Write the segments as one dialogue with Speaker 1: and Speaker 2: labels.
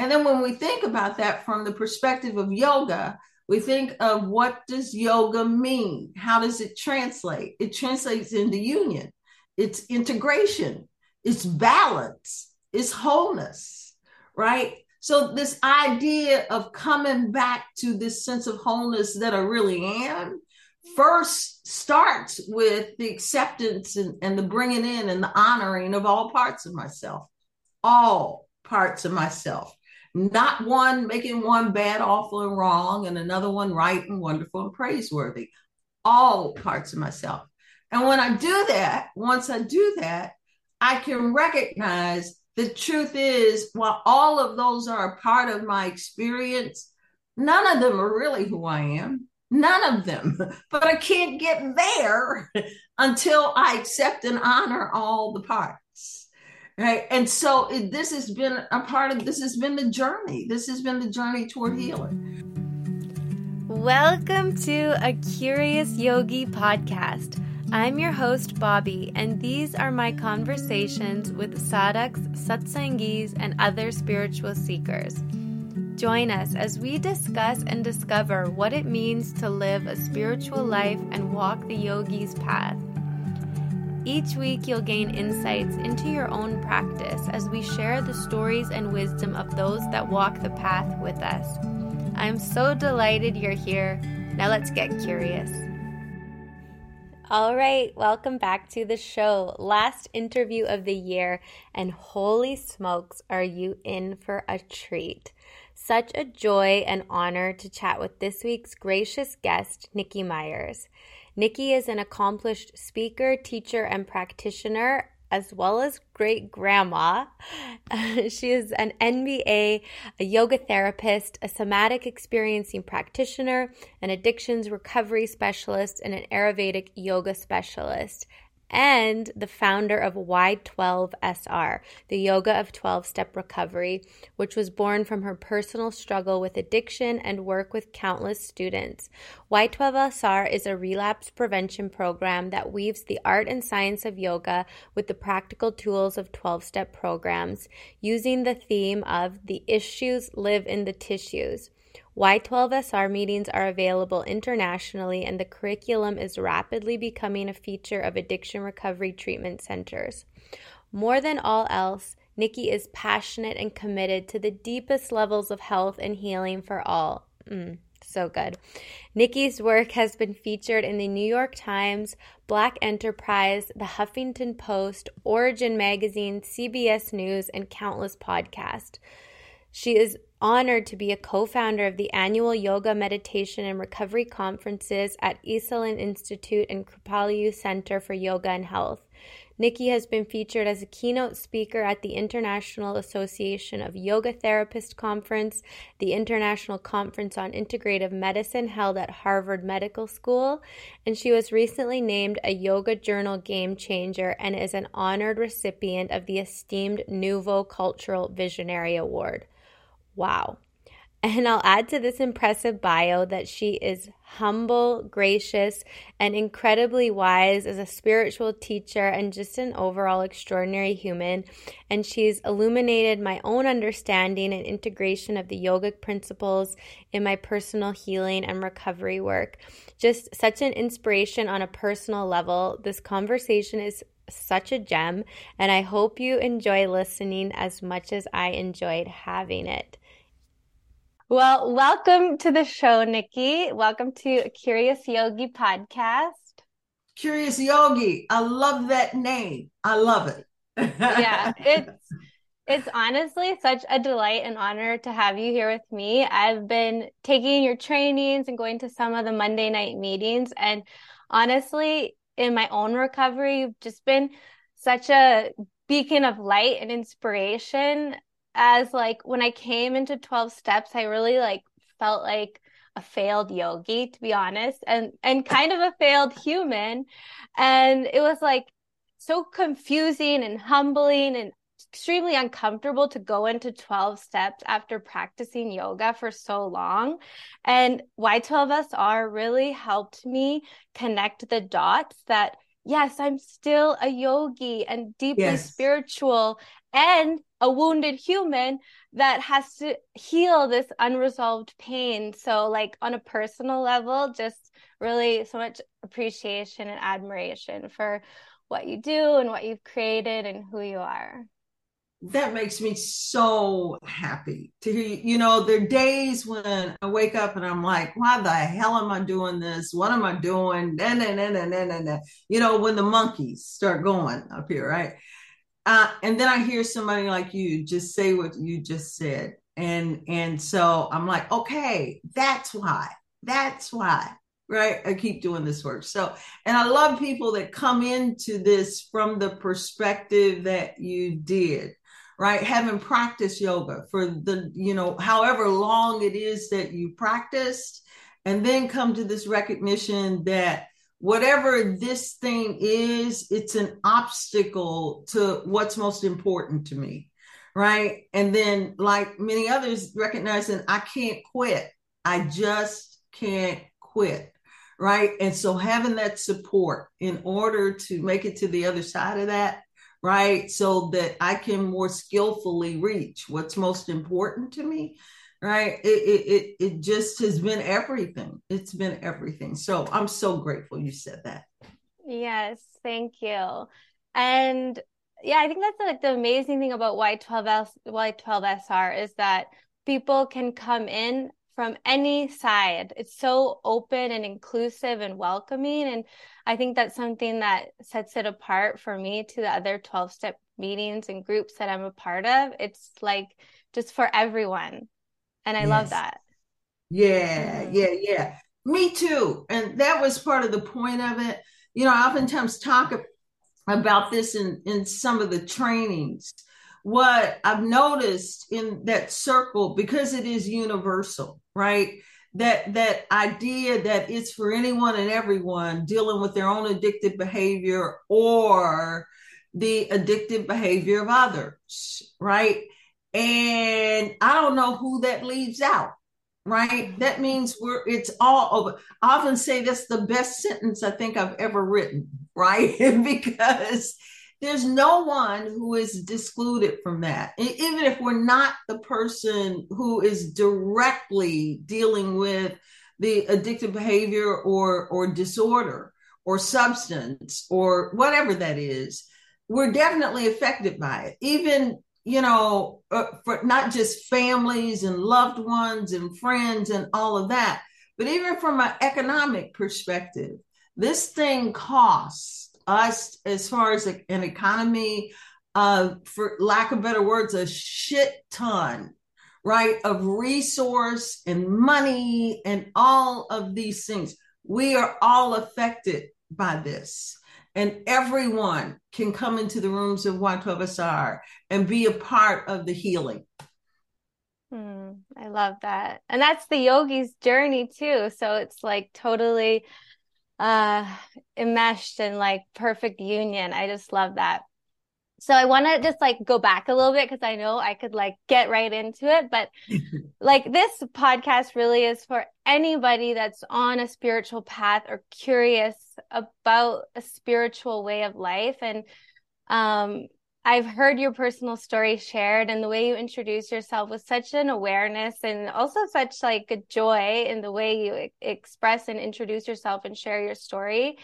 Speaker 1: And then when we think about that from the perspective of yoga, we think of what does yoga mean? How does it translate? It translates into union, it's integration, it's balance, it's wholeness, right? So this idea of coming back to this sense of wholeness that I really am first starts with the acceptance and, and the bringing in and the honoring of all parts of myself, all parts of myself. Not one making one bad, awful, and wrong, and another one right and wonderful and praiseworthy. All parts of myself. And when I do that, once I do that, I can recognize the truth is, while all of those are a part of my experience, none of them are really who I am. None of them. But I can't get there until I accept and honor all the parts. Right. And so it, this has been a part of this has been the journey. This has been the journey toward healing.
Speaker 2: Welcome to a Curious Yogi podcast I'm your host, Bobbi, and these are my conversations with sadhaks, satsangis, and other spiritual seekers. Join us as we discuss and discover what it means to live a spiritual life and walk the yogi's path. Each week, you'll gain insights into your own practice as we share the stories and wisdom of those that walk the path with us. I'm so delighted you're here. Now, let's get curious. All right, welcome back to the show. Last interview of the year, and holy smokes, are you in for a treat? Such a joy and honor to chat with this week's gracious guest, Nikki Myers. Nikki is an accomplished speaker, teacher, and practitioner as well as great grandma. she is an MBA, a yoga therapist, a somatic experiencing practitioner, an addictions recovery specialist, and an Ayurvedic yoga specialist and the founder of Y12SR, the Yoga of 12 Step Recovery, which was born from her personal struggle with addiction and work with countless students. Y12SR is a relapse prevention program that weaves the art and science of yoga with the practical tools of 12 step programs, using the theme of the issues live in the tissues. Y12SR meetings are available internationally, and the curriculum is rapidly becoming a feature of addiction recovery treatment centers. More than all else, Nikki is passionate and committed to the deepest levels of health and healing for all. Mm, so good. Nikki's work has been featured in the New York Times, Black Enterprise, the Huffington Post, Origin Magazine, CBS News, and countless podcasts. She is honored to be a co founder of the annual Yoga, Meditation, and Recovery conferences at Esalen Institute and Kripalu Center for Yoga and Health. Nikki has been featured as a keynote speaker at the International Association of Yoga Therapists Conference, the International Conference on Integrative Medicine held at Harvard Medical School, and she was recently named a Yoga Journal Game Changer and is an honored recipient of the esteemed Nouveau Cultural Visionary Award. Wow. And I'll add to this impressive bio that she is humble, gracious, and incredibly wise as a spiritual teacher and just an overall extraordinary human. And she's illuminated my own understanding and integration of the yogic principles in my personal healing and recovery work. Just such an inspiration on a personal level. This conversation is such a gem, and I hope you enjoy listening as much as I enjoyed having it. Well, welcome to the show, Nikki. Welcome to Curious Yogi podcast.
Speaker 1: Curious Yogi. I love that name. I love it.
Speaker 2: yeah, it's it's honestly such a delight and honor to have you here with me. I've been taking your trainings and going to some of the Monday night meetings and honestly, in my own recovery, you've just been such a beacon of light and inspiration as like when I came into 12 steps, I really like felt like a failed yogi to be honest and and kind of a failed human and it was like so confusing and humbling and extremely uncomfortable to go into 12 steps after practicing yoga for so long. And Y12SR really helped me connect the dots that, yes, I'm still a yogi and deeply yes. spiritual. And a wounded human that has to heal this unresolved pain. So, like on a personal level, just really so much appreciation and admiration for what you do and what you've created and who you are.
Speaker 1: That makes me so happy to hear you. You know, there are days when I wake up and I'm like, why the hell am I doing this? What am I doing? Nah, nah, nah, nah, nah, nah. You know, when the monkeys start going up here, right? Uh, and then I hear somebody like you just say what you just said. And and so I'm like, okay, that's why. That's why. Right. I keep doing this work. So and I love people that come into this from the perspective that you did right having practiced yoga for the you know however long it is that you practiced and then come to this recognition that whatever this thing is, it's an obstacle to what's most important to me. Right. And then, like many others, recognizing I can't quit. I just can't quit. Right. And so, having that support in order to make it to the other side of that, right, so that I can more skillfully reach what's most important to me right? It, it it it just has been everything. It's been everything. So i'm so grateful you said that.
Speaker 2: Yes thank you. And yeah i think that's like the amazing thing about y12s y12sr is that people can come in from any side. It's so open and inclusive and welcoming. And i think that's something that sets it apart for me to the other 12 step meetings and groups that i'm a part of. It's like just for everyone and I yes. love that.
Speaker 1: Yeah, mm-hmm. yeah, yeah. Me too. And that was part of the point of it. You know, I oftentimes talk about this in, in some of the trainings. What I've noticed in that circle, because it is universal, right? That that idea that it's for anyone and everyone dealing with their own addictive behavior or the addictive behavior of others, right? And I don't know who that leaves out. Right. That means we're it's all over. I often say that's the best sentence I think I've ever written, right? because there's no one who is excluded from that. Even if we're not the person who is directly dealing with the addictive behavior or or disorder or substance or whatever that is, we're definitely affected by it. Even you know, uh, for not just families and loved ones and friends and all of that, but even from an economic perspective, this thing costs us, as far as an economy, uh, for lack of better words, a shit ton, right, of resource and money and all of these things. We are all affected by this and everyone can come into the rooms of Y12SR and be a part of the healing.
Speaker 2: Hmm, I love that. And that's the yogi's journey too. So it's like totally uh enmeshed in like perfect union. I just love that. So I want to just like go back a little bit because I know I could like get right into it. But like this podcast really is for anybody that's on a spiritual path or curious about a spiritual way of life. And um, I've heard your personal story shared and the way you introduce yourself with such an awareness and also such like a joy in the way you express and introduce yourself and share your story.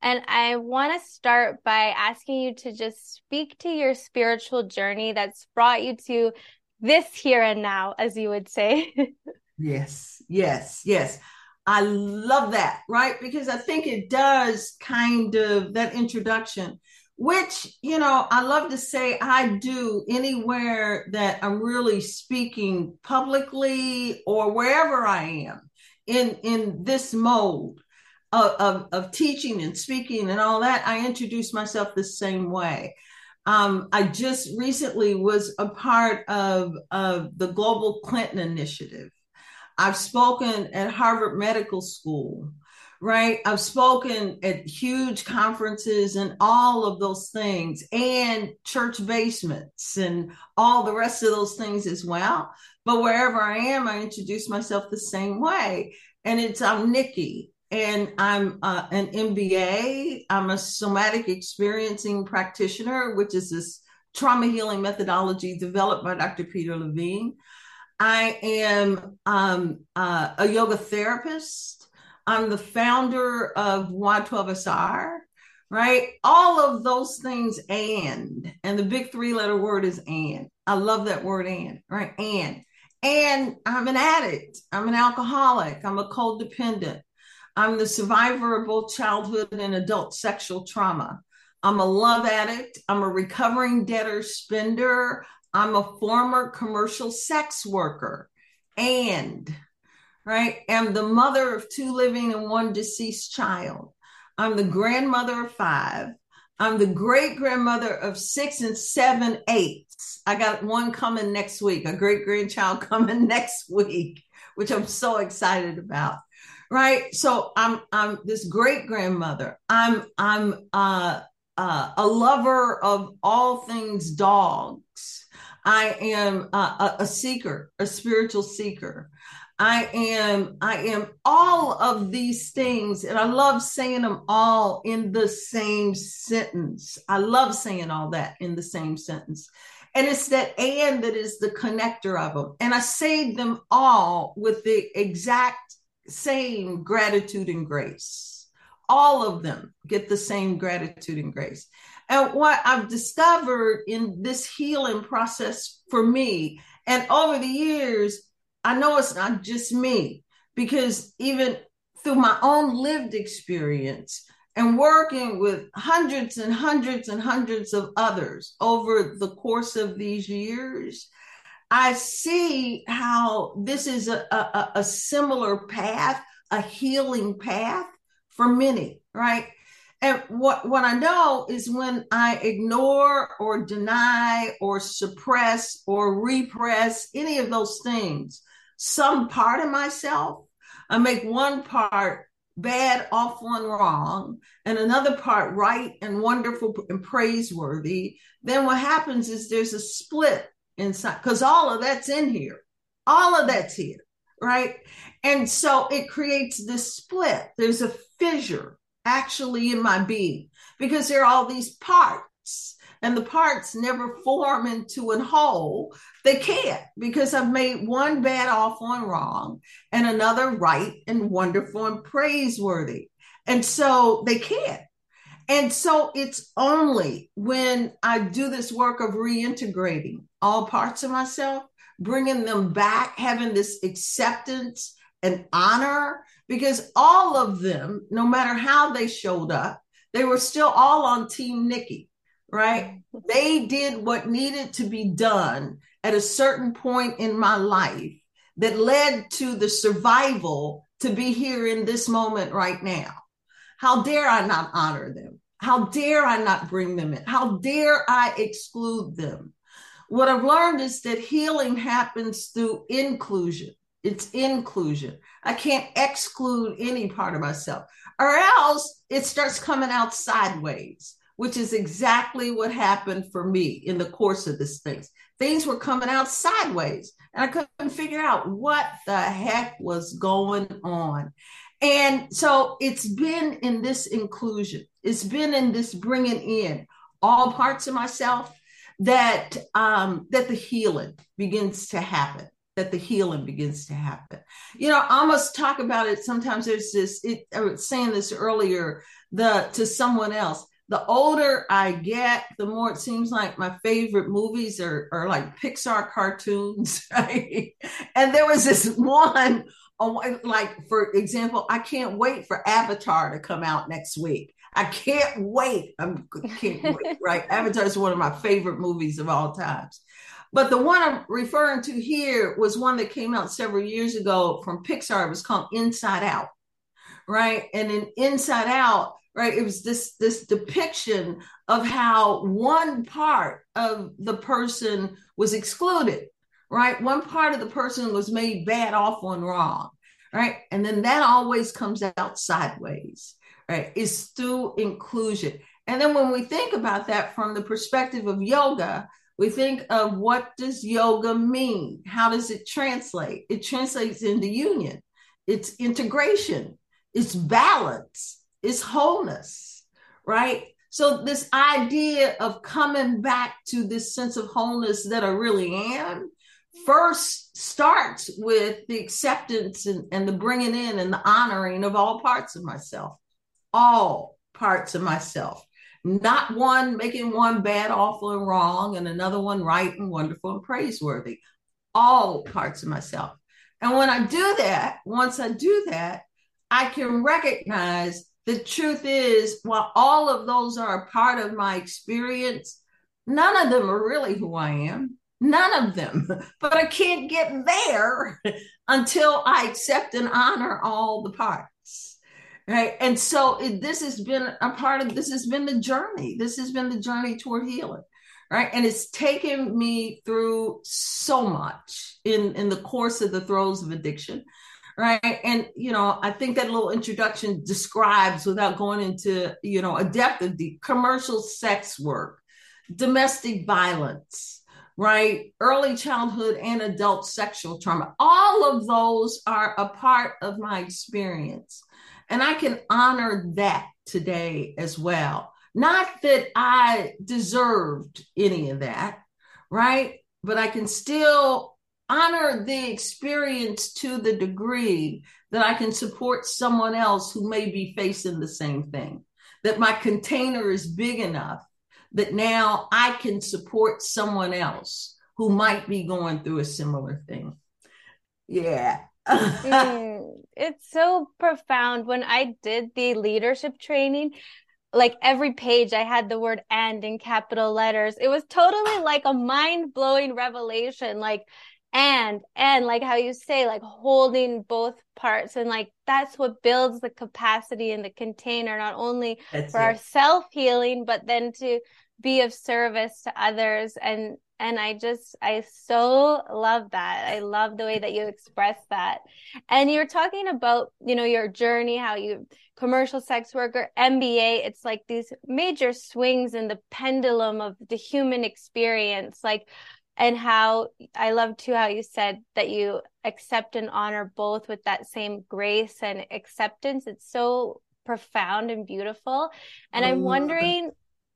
Speaker 2: And I want to start by asking you to just speak to your spiritual journey that's brought you to this here and now, as you would say.
Speaker 1: yes, yes, yes. I love that, right? Because I think it does kind of that introduction, which, you know, I love to say I do anywhere that I'm really speaking publicly or wherever I am in in this mode of, of, of teaching and speaking and all that, I introduce myself the same way. Um, I just recently was a part of, of the Global Clinton Initiative. I've spoken at Harvard Medical School, right? I've spoken at huge conferences and all of those things, and church basements and all the rest of those things as well. But wherever I am, I introduce myself the same way. And it's I'm Nikki and I'm uh, an MBA. I'm a somatic experiencing practitioner, which is this trauma healing methodology developed by Dr. Peter Levine. I am um, uh, a yoga therapist. I'm the founder of Y12SR, right? All of those things and, and the big three letter word is and. I love that word and, right? And. And I'm an addict. I'm an alcoholic. I'm a codependent. I'm the survivor of both childhood and adult sexual trauma. I'm a love addict. I'm a recovering debtor spender. I'm a former commercial sex worker. And, right, am the mother of two living and one deceased child. I'm the grandmother of five. I'm the great grandmother of six and seven eights. I got one coming next week, a great grandchild coming next week, which I'm so excited about. Right. So I'm I'm this great grandmother. I'm I'm uh, uh, a lover of all things dogs. I am a, a seeker, a spiritual seeker. I am, I am all of these things, and I love saying them all in the same sentence. I love saying all that in the same sentence. And it's that and that is the connector of them. And I say them all with the exact same gratitude and grace. All of them get the same gratitude and grace. And what I've discovered in this healing process for me, and over the years, I know it's not just me because even through my own lived experience and working with hundreds and hundreds and hundreds of others over the course of these years, I see how this is a, a, a similar path, a healing path for many, right? And what, what I know is when I ignore or deny or suppress or repress any of those things, some part of myself. I make one part bad, awful, and wrong, and another part right and wonderful and praiseworthy. Then what happens is there's a split inside because all of that's in here. All of that's here, right? And so it creates this split. There's a fissure actually in my being because there are all these parts and the parts never form into a whole. They can't because I've made one bad, awful, and wrong, and another right and wonderful and praiseworthy. And so they can't. And so it's only when I do this work of reintegrating all parts of myself, bringing them back, having this acceptance and honor, because all of them, no matter how they showed up, they were still all on Team Nikki right? They did what needed to be done at a certain point in my life that led to the survival to be here in this moment right now. How dare I not honor them? How dare I not bring them in? How dare I exclude them? What I've learned is that healing happens through inclusion. It's inclusion. I can't exclude any part of myself, or else it starts coming out sideways which is exactly what happened for me in the course of this thing. Things were coming out sideways, and I couldn't figure out what the heck was going on. And so it's been in this inclusion, it's been in this bringing in all parts of myself that um, that the healing begins to happen that the healing begins to happen. You know, I almost talk about it. Sometimes there's this. It, I was saying this earlier. The to someone else the older I get, the more it seems like my favorite movies are, are like Pixar cartoons, right? And there was this one, Oh, like, for example, I can't wait for Avatar to come out next week. I can't wait. I can't wait, right? Avatar is one of my favorite movies of all times. But the one I'm referring to here was one that came out several years ago from Pixar. It was called Inside Out, right? And in Inside Out, right it was this this depiction of how one part of the person was excluded right? One part of the person was made bad awful and wrong right? And then that always comes out sideways right? It's through inclusion. And then when we think about that from the perspective of yoga we think of what does yoga mean? How does it translate? It translates into union. It's integration. It's balance. It's wholeness, right? So, this idea of coming back to this sense of wholeness that I really am first starts with the acceptance and, and the bringing in and the honoring of all parts of myself, all parts of myself. Not one making one bad, awful, and wrong, and another one right and wonderful and praiseworthy. All parts of myself. And when I do that, once I do that, I can recognize the truth is, while all of those are a part of my experience, none of them are really who I am. None of them. But I can't get there until I accept and honor all the parts. Right. And so it, this has been a part of this has been the journey. This has been the journey toward healing. Right. And it's taken me through so much in, in the course of the throes of addiction right and you know i think that little introduction describes without going into you know a depth of the commercial sex work domestic violence right? Early childhood and adult sexual trauma. All of those are a part of my experience. And i can honor that today as well. Not that i deserved any of that right? But i can still honor the experience to the degree that I can support someone else who may be facing the same thing, that my container is big enough that now I can support someone else who might be going through a similar thing. Yeah.
Speaker 2: mm, it's so profound. When I did the leadership training, like every page I had the word and in capital letters. It was totally like a mind blowing revelation. Like and and like how you say like holding both parts and like that's what builds the capacity in the container not only that's for it. our self healing but then to be of service to others. And and i just i so love that. I love the way that you express that. And you're talking about you know your journey how you commercial sex worker mba it's like these major swings in the pendulum of the human experience. Like and how I love too how you said that you accept and honor both with that same grace and acceptance. It's so profound and beautiful. And I'm wondering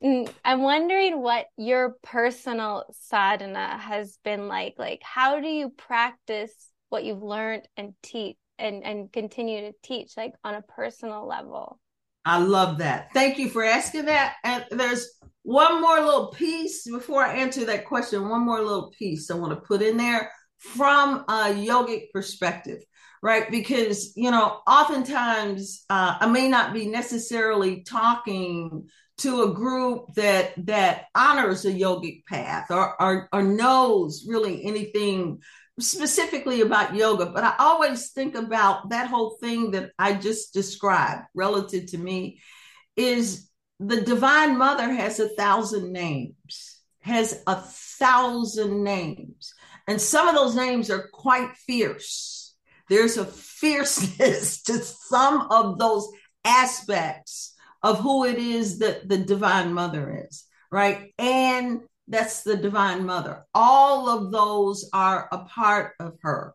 Speaker 2: mm, I'm wondering what your personal sadhana has been like. Like how do you practice what you've learned and teach and and continue to teach like on a personal level?
Speaker 1: I love that. Thank you for asking that. And there's one more little piece before I answer that question. One more little piece I want to put in there from a yogic perspective, right? Because, you know, oftentimes uh, I may not be necessarily talking to a group that that honors a yogic path or, or, or knows really anything specifically about yoga, but I always think about that whole thing that I just described relative to me is the divine mother has a thousand names, has a thousand names. And some of those names are quite fierce. There's a fierceness to some of those aspects of who it is that the divine mother is, right? And that's the divine mother. All of those are a part of her,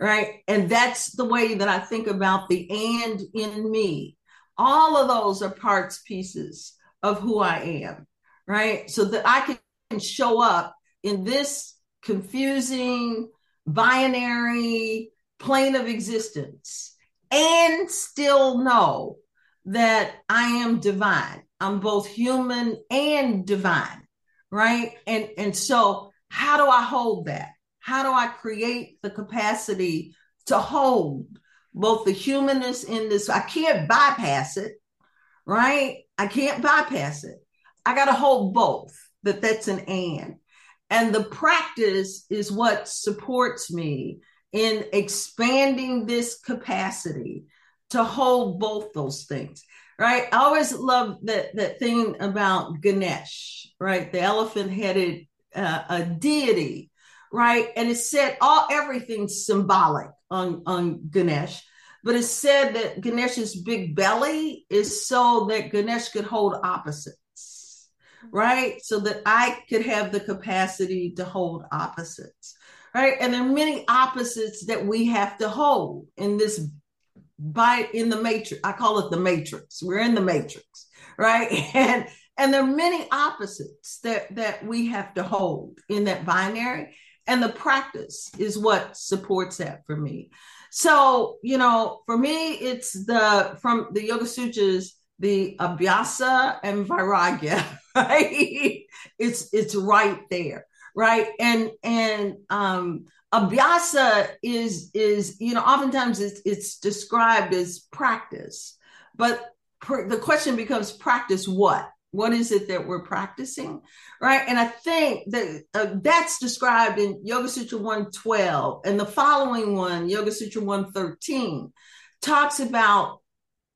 Speaker 1: right? And that's the way that I think about the and in me all of those are parts pieces of who I am, right? So that I can show up in this confusing binary plane of existence and still know that I am divine. I'm both human and divine, right? And and so how do I hold that? How do I create the capacity to hold both the humanness in this. I can't bypass it, right? I can't bypass it. I got to hold both, that that's an and. And the practice is what supports me in expanding this capacity to hold both those things right i always love that that thing about ganesh right the elephant headed uh, a deity right and it said all everything's symbolic on, on Ganesh. But it said that Ganesh's big belly is so that Ganesh could hold opposites, right? So that I could have the capacity to hold opposites, right? And there are many opposites that we have to hold in this by in the matrix. I call it the matrix. We're in the matrix, right? And And there are many opposites that, that we have to hold in that binary. And the practice is what supports that for me. So, you know, for me, it's the from the Yoga Sutras, the Abhyasa and Vairagya, right? it's it's right there, right? And and um Abhyasa is is you know oftentimes it's it's described as practice, but the question becomes practice what? What is it that we're practicing, right? And I think that uh, that's described in Yoga Sutra 112, and the following one, Yoga Sutra 113, talks about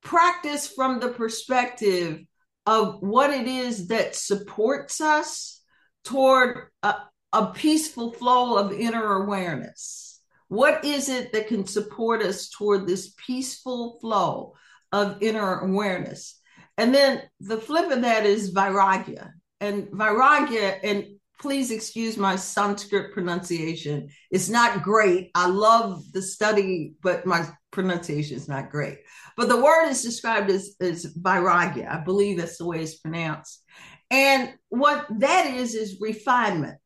Speaker 1: practice from the perspective of what it is that supports us toward a, a peaceful flow of inner awareness. What is it that can support us toward this peaceful flow of inner awareness? And then the flip of that is vairagya. And vairagya, and please excuse my Sanskrit pronunciation, it's not great. I love the study, but my pronunciation is not great. But the word is described as, as vairagya. I believe that's the way it's pronounced. And what that is, is refinement,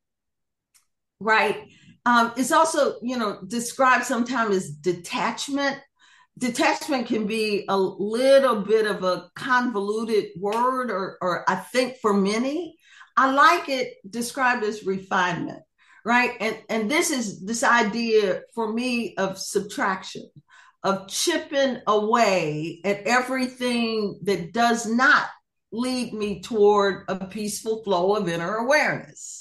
Speaker 1: right? Um, it's also, you know, described sometimes as detachment. Detachment can be a little bit of a convoluted word or, or i think for many i like it described as refinement right? And and this is this idea for me of subtraction of chipping away at everything that does not lead me toward a peaceful flow of inner awareness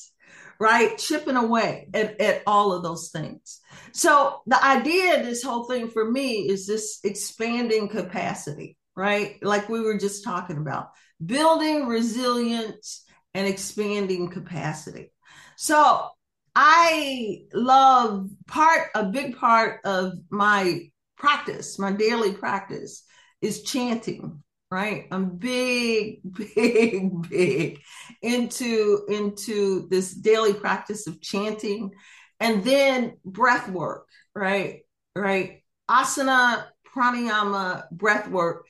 Speaker 1: right chipping away at, at all of those things so the idea of this whole thing for me is this expanding capacity, right? Like we were just talking about, building resilience and expanding capacity. So I love part, a big part of my practice, my daily practice is chanting, right? I'm big, big, big into, into this daily practice of chanting and then breath work, right? Right. Asana, pranayama, breath work.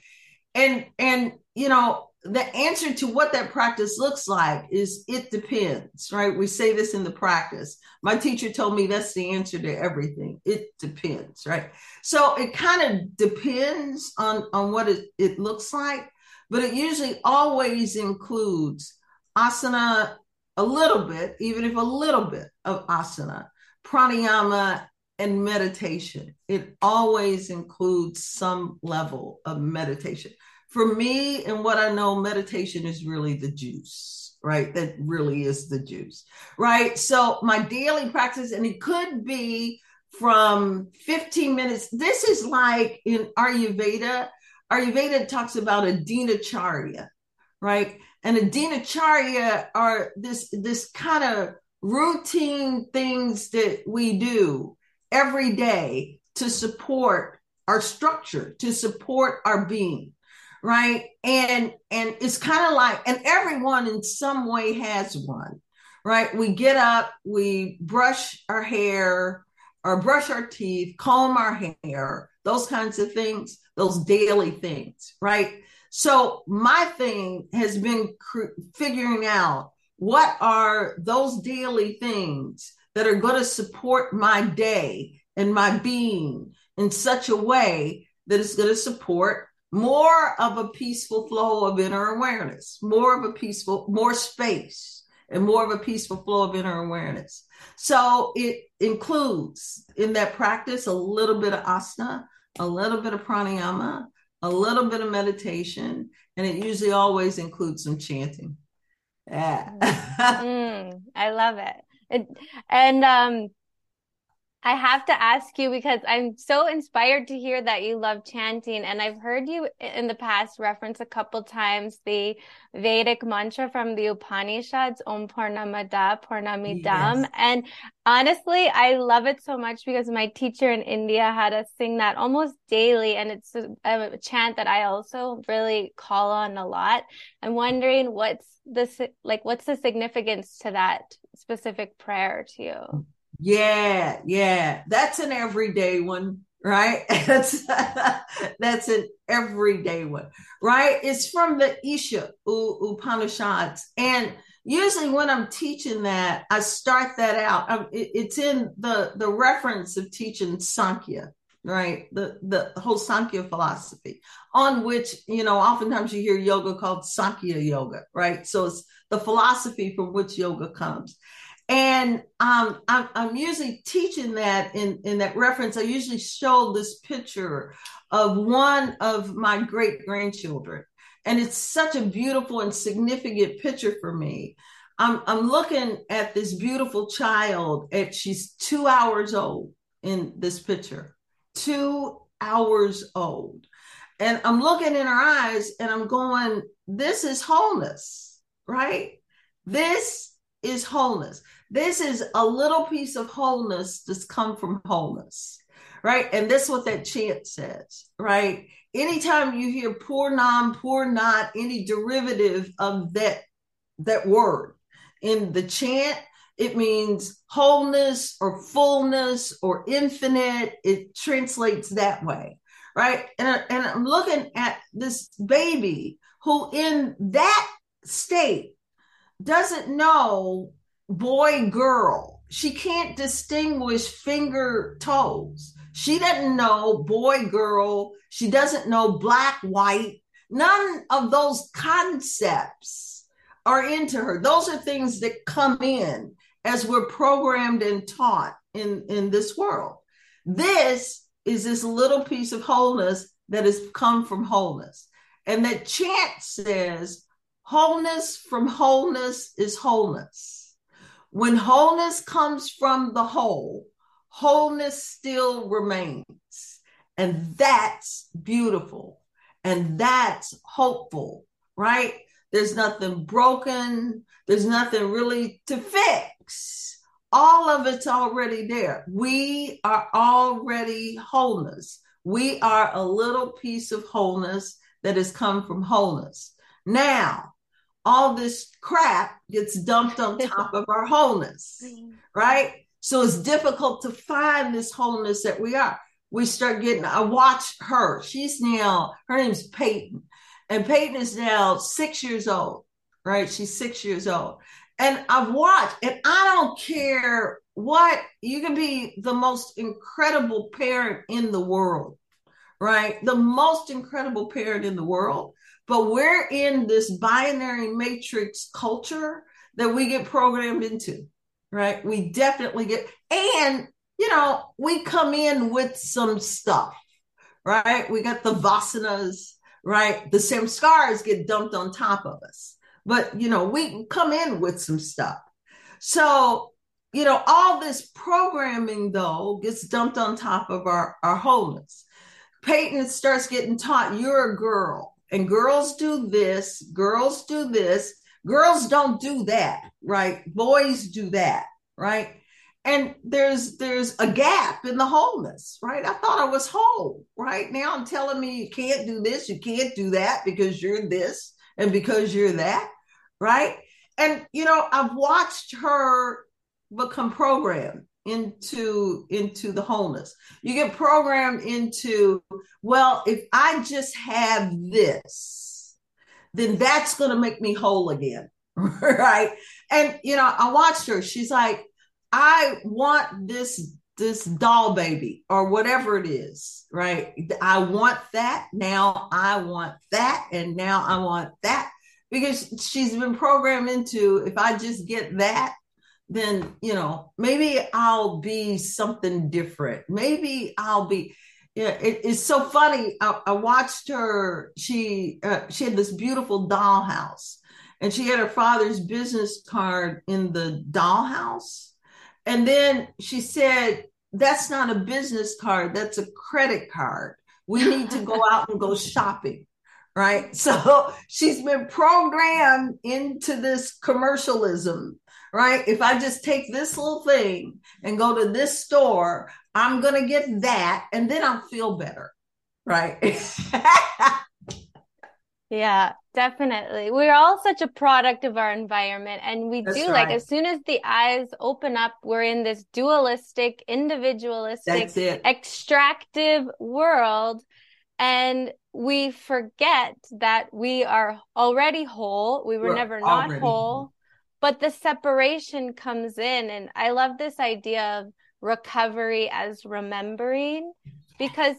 Speaker 1: And and you know, the answer to what that practice looks like is it depends, right? We say this in the practice. My teacher told me that's the answer to everything. It depends, right? So it kind of depends on on what it, it looks like, but it usually always includes asana a little bit, even if a little bit of asana pranayama and meditation. It always includes some level of meditation. For me, and what I know, meditation is really the juice, right? That really is the juice, right? So, my daily practice, and it could be from 15 minutes. This is like in Ayurveda. Ayurveda talks about a dinacharya, right? And a dinacharya are this this kind of routine things that we do every day to support our structure, to support our being, right? And and it's kind of like, and everyone in some way has one, right? We get up, we brush our hair, or brush our teeth, comb our hair, those kinds of things, those daily things, right? So my thing has been cr- figuring out what are those daily things that are going to support my day and my being in such a way that it's going to support more of a peaceful flow of inner awareness, more of a peaceful, more space, and more of a peaceful flow of inner awareness. So it includes in that practice a little bit of asana, a little bit of pranayama, a little bit of meditation, and it usually always includes some chanting.
Speaker 2: Yeah. mm, I love it. it and um I have to ask you because I'm so inspired to hear that you love chanting. And I've heard you in the past reference a couple times the Vedic mantra from the Upanishads, Om Purnamada Purnamidam. Yes. And honestly, I love it so much because my teacher in India had us sing that almost daily. And it's a, a chant that I also really call on a lot. I'm wondering what's the, like, what's the significance to that specific prayer to you?
Speaker 1: Yeah, yeah. That's an everyday one right? That's that's an everyday one, right? It's from the Isha Upanishads, and usually when I'm teaching that, I start that out. Um, it's in the the reference of teaching Sankhya, right? The the whole Sankhya philosophy, on which you know oftentimes you hear yoga called Sankhya yoga, right? So it's the philosophy from which yoga comes. And um, I'm, I'm, usually teaching that in, in that reference. I usually show this picture of one of my great grandchildren. And it's such a beautiful and significant picture for me. I'm, I'm looking at this beautiful child, and she's two hours old in this picture, two hours old. And I'm looking in her eyes and I'm going, this is wholeness, right? This is wholeness. This is a little piece of wholeness that's come from wholeness, right? And this is what that chant says, right? Anytime you hear purnam, poor not, any derivative of that that word in the chant, it means wholeness or fullness or infinite. It translates that way, right? And, and I'm looking at this baby who, in that state, doesn't know boy girl. She can't distinguish finger toes. She doesn't know boy girl. She doesn't know black white. None of those concepts are into her. Those are things that come in as we're programmed and taught in, in this world. This is this little piece of wholeness that has come from wholeness. And that chant says, wholeness from wholeness is wholeness. When wholeness comes from the whole, wholeness still remains. And that's beautiful. And that's hopeful, right? There's nothing broken. There's nothing really to fix. All of it's already there. We are already wholeness. We are a little piece of wholeness that has come from wholeness. Now, all this crap gets dumped on top of our wholeness, right? So it's difficult to find this wholeness that we are. We start getting, I watch her. She's now, her name's Peyton. And Peyton is now six years old, right? She's six years old. And I've watched, and I don't care what, you can be the most incredible parent in the world, right? The most incredible parent in the world. But we're in this binary matrix culture that we get programmed into, right? We definitely get, and, you know, we come in with some stuff, right? We got the vasanas, right? The samskaras get dumped on top of us. But, you know, we come in with some stuff. So, you know, all this programming, though, gets dumped on top of our, our wholeness. Peyton starts getting taught, you're a girl and girls do this, girls do this, girls don't do that, right? Boys do that, right? And there's there's a gap in the wholeness, right? I thought I was whole, right? Now I'm telling me you can't do this, you can't do that because you're this and because you're that, right? And you know, I've watched her become programmed into into the wholeness. You get programmed into well if i just have this then that's going to make me whole again right? And you know i watched her. She's like i want this this doll baby or whatever it is right? I want that. Now i want that. And now i want that. Because she's been programmed into if i just get that then you know maybe i'll be something different. Maybe i'll be yeah it, it's so funny. I, I watched her. She uh, she had this beautiful dollhouse and she had her father's business card in the dollhouse. And then she said that's not a business card. That's a credit card. We need to go out and go shopping. Right? So she's been programmed into this commercialism right? If I just take this little thing and go to this store, I'm going to get that and then I'll feel better, right?
Speaker 2: Yeah, definitely. We're all such a product of our environment. And we That's do right. like as soon as the eyes open up, we're in this dualistic, individualistic, extractive world. And we forget that we are already whole. We were we're never not whole, but the separation comes in. And I love this idea of recovery as remembering because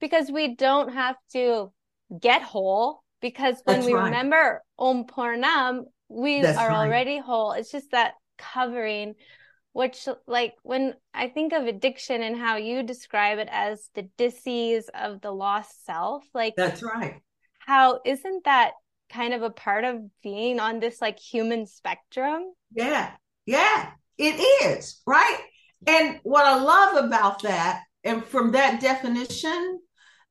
Speaker 2: because we don't have to get whole because when That's we right. remember Om Purnam, we That's are right. already whole. It's just that covering, which like when I think of addiction and how you describe it as the disease of the lost self, like
Speaker 1: That's right.
Speaker 2: How isn't that kind of a part of being on this like human spectrum?
Speaker 1: Yeah. Yeah, it is, right? And what I love about that, and from that definition,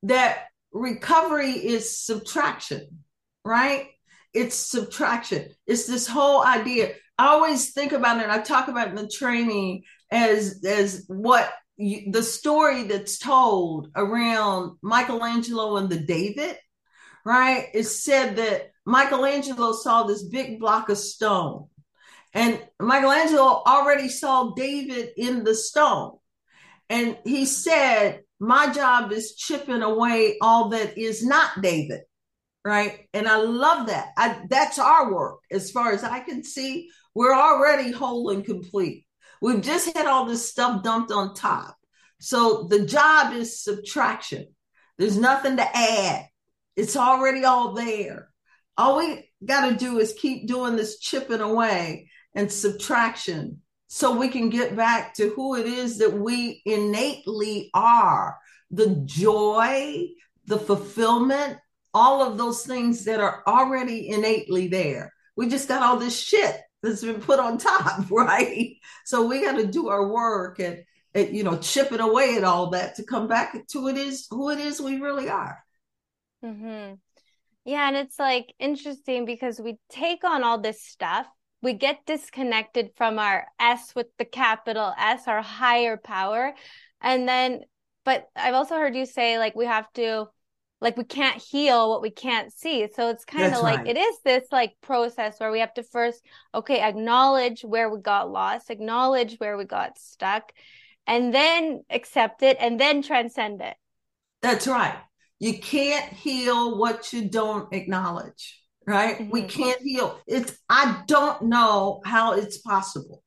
Speaker 1: that recovery is subtraction, right? It's subtraction. It's this whole idea. I always think about it. I talk about in the training as as what you, the story that's told around Michelangelo and the David, right? It said that Michelangelo saw this big block of stone, and Michelangelo already saw David in the stone, and he said, my job is chipping away all that is not David, right? And I love that. I, that's our work. As far as I can see, we're already whole and complete. We've just had all this stuff dumped on top. So the job is subtraction. There's nothing to add. It's already all there. All we got to do is keep doing this chipping away and subtraction so we can get back to who it is that we innately are the joy, the fulfillment, all of those things that are already innately there. We just got all this shit that's been put on top, right? So we got to do our work and, and, you know, chipping away at all that to come back to it is who it is we really are.
Speaker 2: Mm-hmm. Yeah, and it's like interesting because we take on all this stuff we get disconnected from our S with the capital S, our higher power. And then, but I've also heard you say like we have to, like we can't heal what we can't see. So it's kind of like right. it is this like process where we have to first, okay, acknowledge where we got lost, acknowledge where we got stuck, and then accept it and then transcend it.
Speaker 1: That's right. You can't heal what you don't acknowledge right? Mm-hmm. We can't heal. It's I don't know how it's possible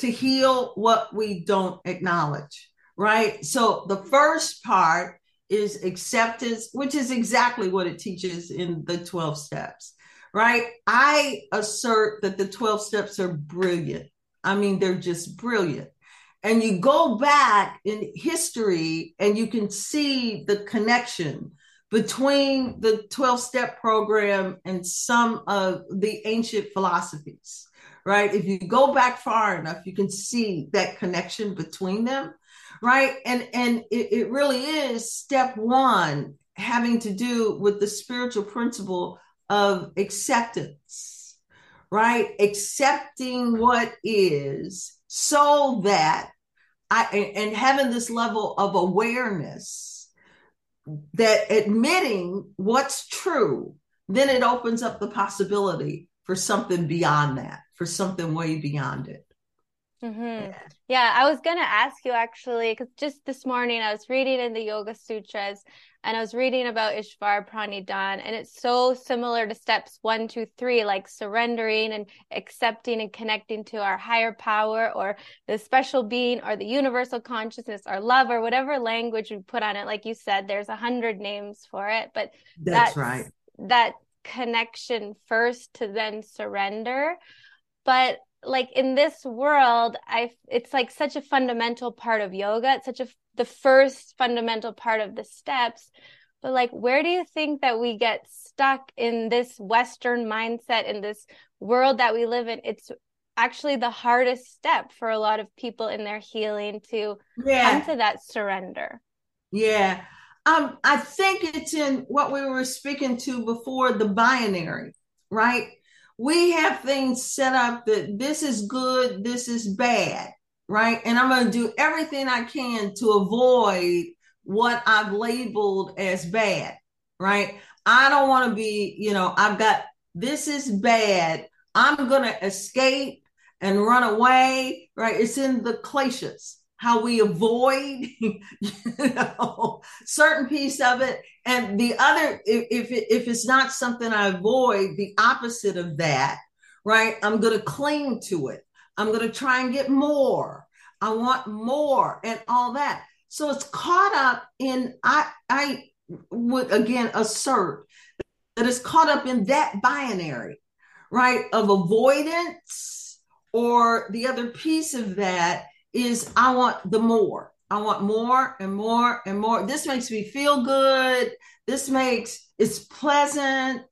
Speaker 1: to heal what we don't acknowledge, right? So the first part is acceptance, which is exactly what it teaches in the 12 steps, right? I assert that the 12 steps are brilliant. I mean, they're just brilliant. And you go back in history and you can see the connection between the 12 step program and some of the ancient philosophies, right? If you go back far enough, you can see that connection between them, right? And, and it, it really is step one having to do with the spiritual principle of acceptance, right? Accepting what is so that I, and having this level of awareness that admitting what's true, then it opens up the possibility for something beyond that, for something way beyond it.
Speaker 2: Mm-hmm. Yeah. yeah, I was going to ask you actually, because just this morning I was reading in the Yoga Sutras and I was reading about Ishvara Pranidhan, and it's so similar to steps one, two, three, like surrendering and accepting and connecting to our higher power or the special being or the universal consciousness or love or whatever language we put on it. Like you said, there's a hundred names for it, but
Speaker 1: that's, that's right.
Speaker 2: That connection first to then surrender. But like in this world, I it's like such a fundamental part of yoga. It's such a the first fundamental part of the steps. But like where do you think that we get stuck in this western mindset in this world that we live in? It's actually the hardest step for a lot of people in their healing to yeah. come to that surrender.
Speaker 1: Yeah. Um i think it's in what we were speaking to before the binary right we have things set up that this is good this is bad right? And I'm going to do everything I can to avoid what I've labeled as bad, right? I don't want to be, you know, I've got this is bad. I'm going to escape and run away, right? It's in the kleshas, how we avoid, you know, certain piece of it. And the other, if, if, if it's not something I avoid, the opposite of that, right? I'm going to cling to it. I'm going to try and get more. I want more and all that. So it's caught up in, I, I would again assert that it's caught up in that binary, right? Of avoidance, or the other piece of that is I want the more. I want more and more and more. This makes me feel good. This makes it's pleasant,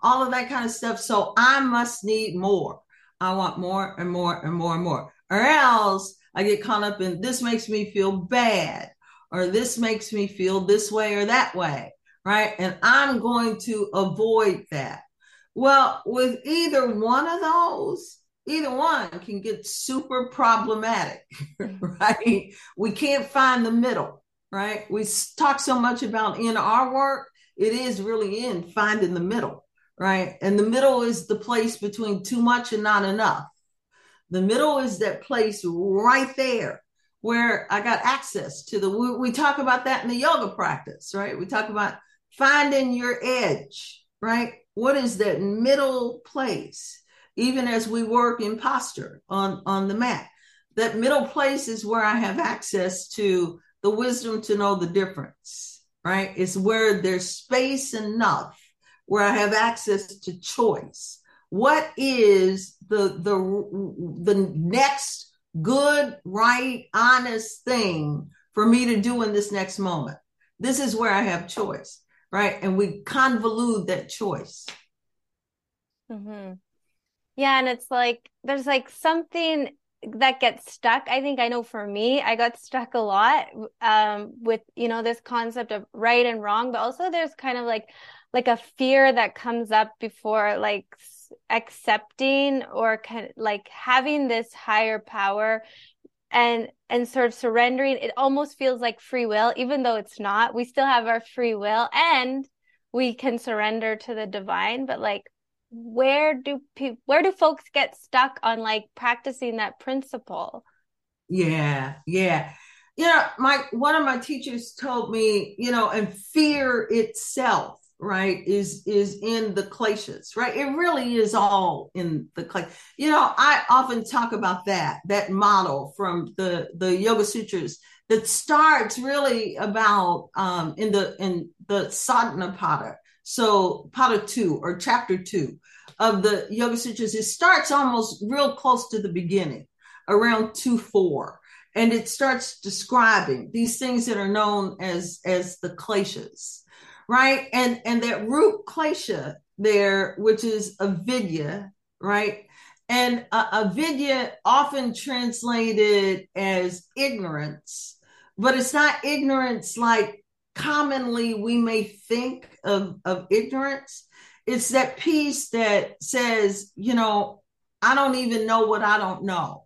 Speaker 1: all of that kind of stuff. So I must need more. I want more and more and more and more. Or else I get caught up in this makes me feel bad or this makes me feel this way or that way, right? And I'm going to avoid that. Well, with either one of those, either one can get super problematic, right? We can't find the middle, right? We talk so much about in our work, it is really in finding the middle, right? And the middle is the place between too much and not enough. The middle is that place right there where I got access to the, we, we, talk about that in the yoga practice, right? We talk about finding your edge, right? What is that middle place? Even as we work in posture on, on the mat, that middle place is where I have access to the wisdom to know the difference, right? It's where there's space enough where I have access to choice. What is the, the, the next good, right, honest thing for me to do in this next moment. This is where I have choice, right? And we convolute that choice.
Speaker 2: Mm-hmm. Yeah. And it's like, there's like something that gets stuck. I think I know for me, I got stuck a lot um, with, you know, this concept of right and wrong, but also there's kind of like, like a fear that comes up before like accepting or of like having this higher power and and sort of surrendering it almost feels like free will even though it's not we still have our free will and we can surrender to the divine but like where do people where do folks get stuck on like practicing that principle?
Speaker 1: Yeah yeah. You know my one of my teachers told me you know and fear itself right is is in the kleshas right? It really is all in the clay you know i often talk about that that model from the the yoga sutras that starts really about um in the in the sadhana pada so pada 2 or chapter 2 of the yoga sutras it starts almost real close to the beginning around 2 4 and it starts describing these things that are known as as the kleshas right? And and that root klesha there, which is avidya, right? And uh, avidya often translated as ignorance, but it's not ignorance like commonly we may think of, of ignorance. It's that piece that says, you know, I don't even know what I don't know.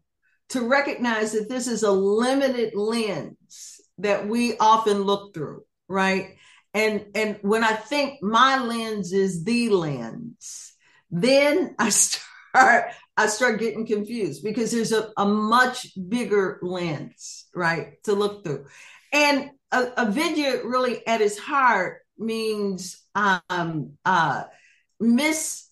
Speaker 1: To recognize that this is a limited lens that we often look through, right? and and when i think my lens is the lens then i start i start getting confused because there's a, a much bigger lens right to look through and a, avidya really at its heart means um uh mis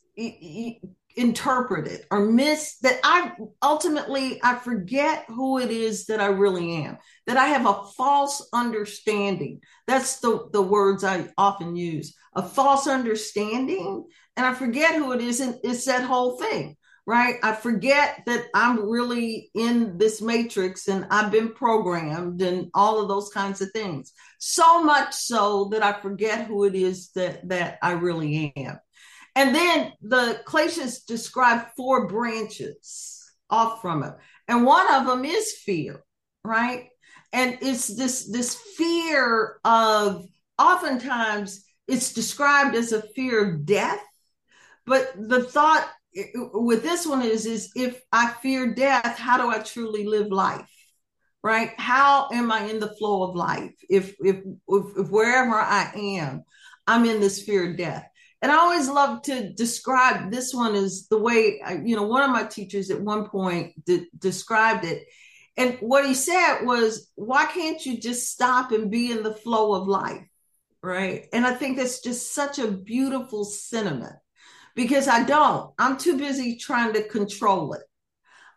Speaker 1: interpreted or miss that I ultimately I forget who it is that I really am. That I have a false understanding. That's the the words I often use. A false understanding and I forget who it is and it's that whole thing. Right? I forget that I'm really in this matrix and I've been programmed and all of those kinds of things. So much so that I forget who it is that that I really am. And then the Kleshas describe four branches off from it. And one of them is fear, right? And it's this this fear of oftentimes it's described as a fear of death. But the thought with this one is is if I fear death, how do I truly live life? Right? How am I in the flow of life? If if if, if wherever I am, I'm in this fear of death. And I always love to describe this one as the way, you know, one of my teachers at one point de- described it. And what he said was, why can't you just stop and be in the flow of life? Right. And I think that's just such a beautiful sentiment because I don't. I'm too busy trying to control it.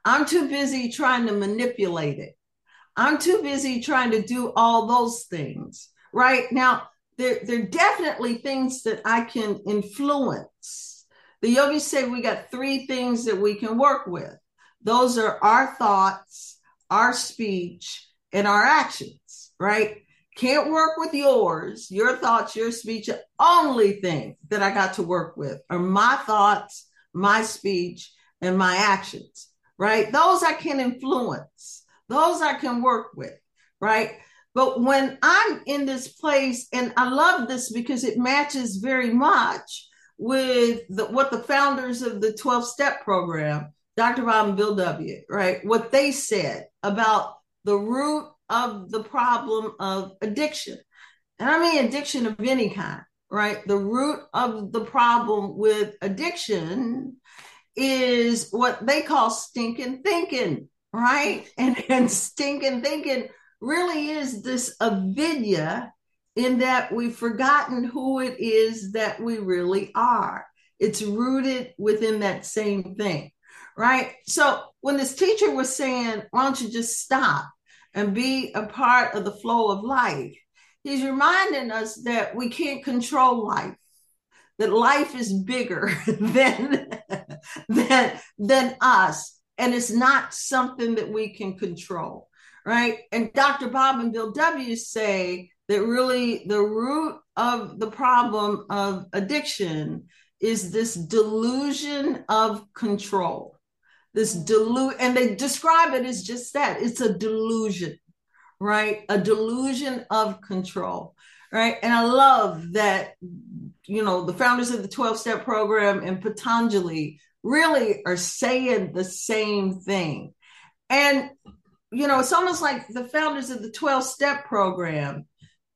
Speaker 1: I'm too busy trying to manipulate it. I'm too busy trying to do all those things. Right now, there, there are definitely things that I can influence. The yogis say we got three things that we can work with. Those are our thoughts, our speech, and our actions, right? Can't work with yours, your thoughts, your speech. Only thing that I got to work with are my thoughts, my speech, and my actions, right? Those I can influence, those I can work with, right? But when I'm in this place, and I love this because it matches very much with the, what the founders of the 12 step program, Dr. Bob and Bill W., right, what they said about the root of the problem of addiction. And I mean addiction of any kind, right? The root of the problem with addiction is what they call stinking thinking, right? And, and stinking thinking really is this avidya in that we've forgotten who it is that we really are. It's rooted within that same thing, right? So when this teacher was saying, why don't you just stop and be a part of the flow of life? He's reminding us that we can't control life, that life is bigger than, than, than us, and it's not something that we can control right? And Dr. Bob and Bill W say that really the root of the problem of addiction is this delusion of control. This delusion, and they describe it as just that it's a delusion, right? A delusion of control, right? And I love that, you know, the founders of the 12 step program and Patanjali really are saying the same thing. And you know, it's almost like the founders of the 12 step program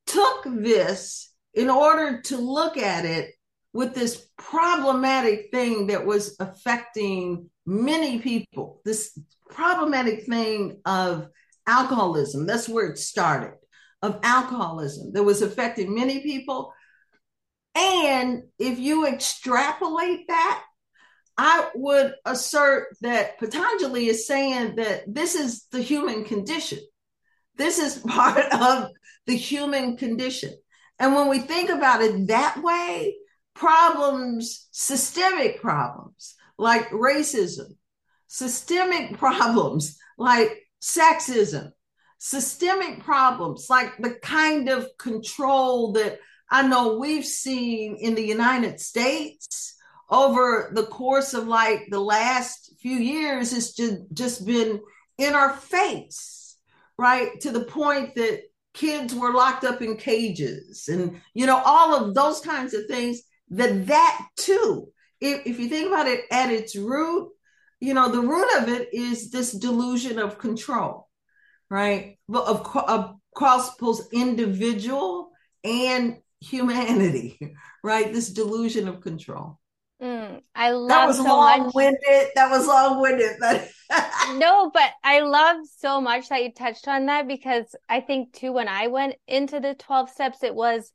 Speaker 1: took this in order to look at it with this problematic thing that was affecting many people, this problematic thing of alcoholism. That's where it started, of alcoholism that was affecting many people. And if you extrapolate that I would assert that Patanjali is saying that this is the human condition. This is part of the human condition. And when we think about it that way, problems, systemic problems like racism, systemic problems like sexism, systemic problems like the kind of control that I know we've seen in the United States over the course of like the last few years, it's just, just been in our face, right? To the point that kids were locked up in cages and, you know, all of those kinds of things, that that too, if, if you think about it at its root, you know, the root of it is this delusion of control, right? But of, of across both individual and humanity, right? This delusion of control.
Speaker 2: Mm, I love
Speaker 1: that was
Speaker 2: so
Speaker 1: long-winded. Much. That was long-winded.
Speaker 2: no, but I love so much that you touched on that because I think too when I went into the 12 steps, it was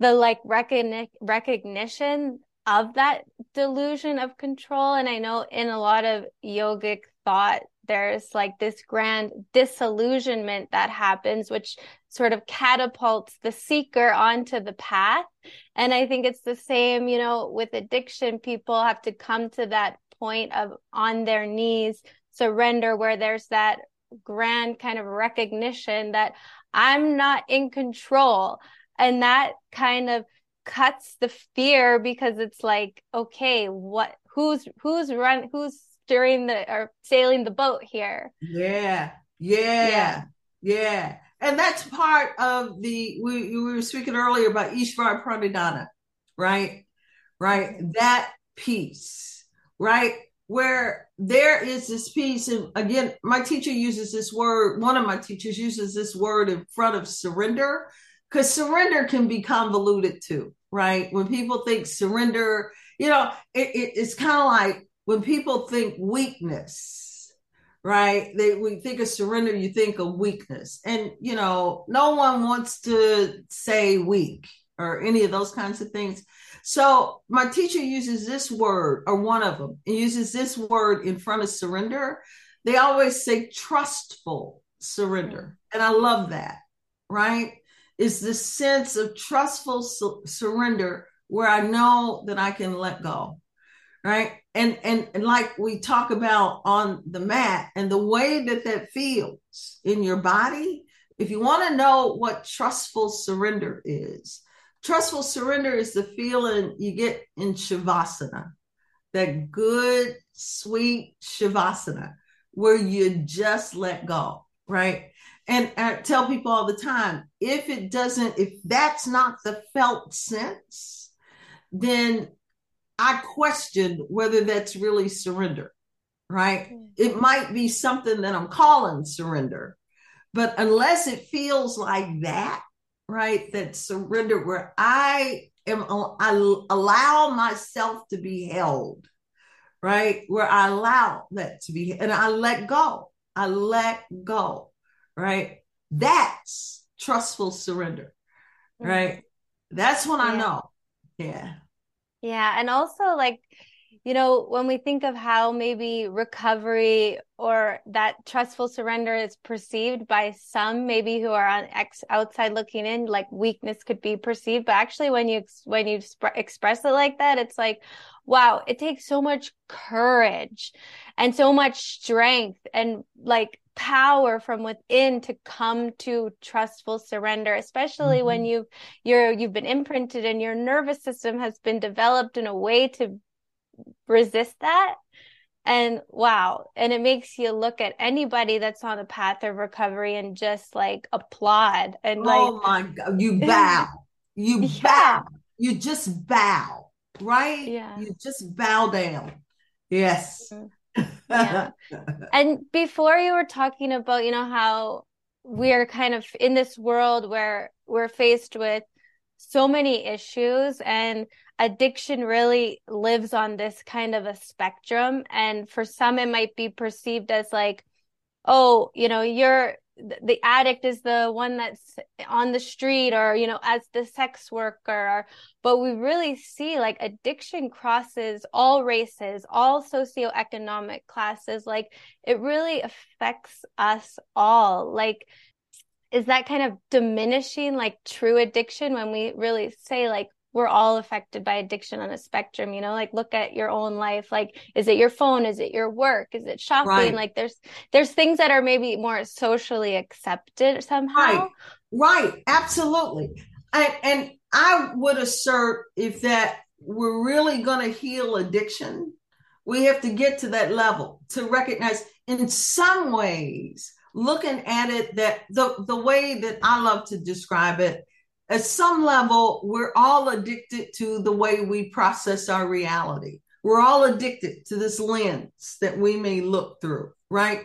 Speaker 2: the like recogni- recognition of that delusion of control. And I know in a lot of yogic thought, there's like this grand disillusionment that happens, which sort of catapults the seeker onto the path. And I think it's the same, you know, with addiction, people have to come to that point of on their knees, surrender, where there's that grand kind of recognition that I'm not in control. And that kind of cuts the fear because it's like, okay, what, who's, who's run, who's steering the or sailing the boat here.
Speaker 1: Yeah, yeah, yeah, yeah. And that's part of the we, we were speaking earlier about Ishvara Pranidhana, right? Right, that piece, right? Where there is this piece, and again, my teacher uses this word, one of my teachers uses this word in front of surrender, because surrender can be convoluted too right? When people think surrender, you know, it, it, it's kind of like when people think weakness, right? They we think of surrender, you think of weakness, and you know, no one wants to say weak or any of those kinds of things. So my teacher uses this word, or one of them, uses this word in front of surrender. They always say trustful surrender, and I love that. Right? Is the sense of trustful su- surrender where I know that I can let go. Right? And, and and like we talk about on the mat, and the way that that feels in your body. If you want to know what trustful surrender is, Trustful surrender is the feeling you get in Shavasana, that good, sweet Shavasana, where you just let go, right? And I tell people all the time if it doesn't, if that's not the felt sense, then I question whether that's really surrender, right? It might be something that I'm calling surrender, but unless it feels like that, right? That surrender where I am, I allow myself to be held, right? Where I allow that to be, and I let go. I let go, right? That's trustful surrender, right? Mm-hmm. That's when yeah. I know. Yeah.
Speaker 2: Yeah. And also, like, you know, when we think of how maybe recovery or that trustful surrender is perceived by some, maybe who are on ex- outside looking in, like weakness could be perceived. But actually, when you when you sp- express it like that, it's like, wow, it takes so much courage and so much strength and like power from within to come to trustful surrender especially mm-hmm. when you've you're you've been imprinted and your nervous system has been developed in a way to resist that. And wow. And it makes you look at anybody that's on the path of recovery and just like applaud and
Speaker 1: oh like, my God, you bow. You yeah. bow. You just bow, right?
Speaker 2: Yeah.
Speaker 1: You just bow down. Yes.
Speaker 2: Mm-hmm. And before you were talking about, you know, how we're kind of in this world where we're faced with so many issues and addiction really lives on this kind of a spectrum. And for some, it might be perceived as like, oh, you know, you're the addict is the one that's on the street or, you know, as the sex worker. But we really see like addiction crosses all races, all socioeconomic classes. Like it really affects us all. Like, is that kind of diminishing like true addiction when we really say like we're all affected by addiction on a spectrum you know like look at your own life like is it your phone? Is it your work? Is it shopping? Right. like there's there's things that are maybe more socially accepted somehow.
Speaker 1: Right. Right. Absolutely. And, and i would assert if that we're really going to heal addiction we have to get to that level to recognize in some ways looking at it that the the way that i love to describe it at some level, we're all addicted to the way we process our reality. We're all addicted to this lens that we may look through, right?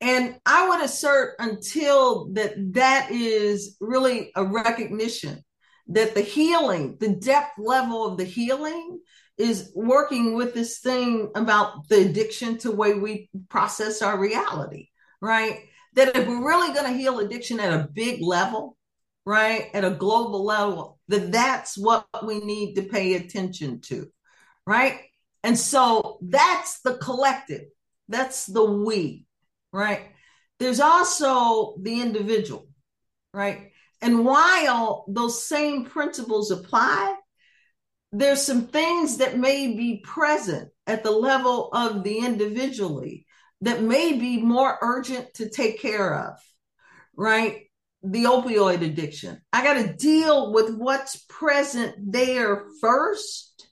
Speaker 1: And I would assert until that that is really a recognition that the healing, the depth level of the healing is working with this thing about the addiction to way we process our reality, right? That if we're really going to heal addiction at a big level, right, at a global level, that that's what we need to pay attention to, right? And so that's the collective, that's the we, right? There's also the individual, right? And while those same principles apply, there's some things that may be present at the level of the individually that may be more urgent to take care of, right? The opioid addiction. I got to deal with what's present there first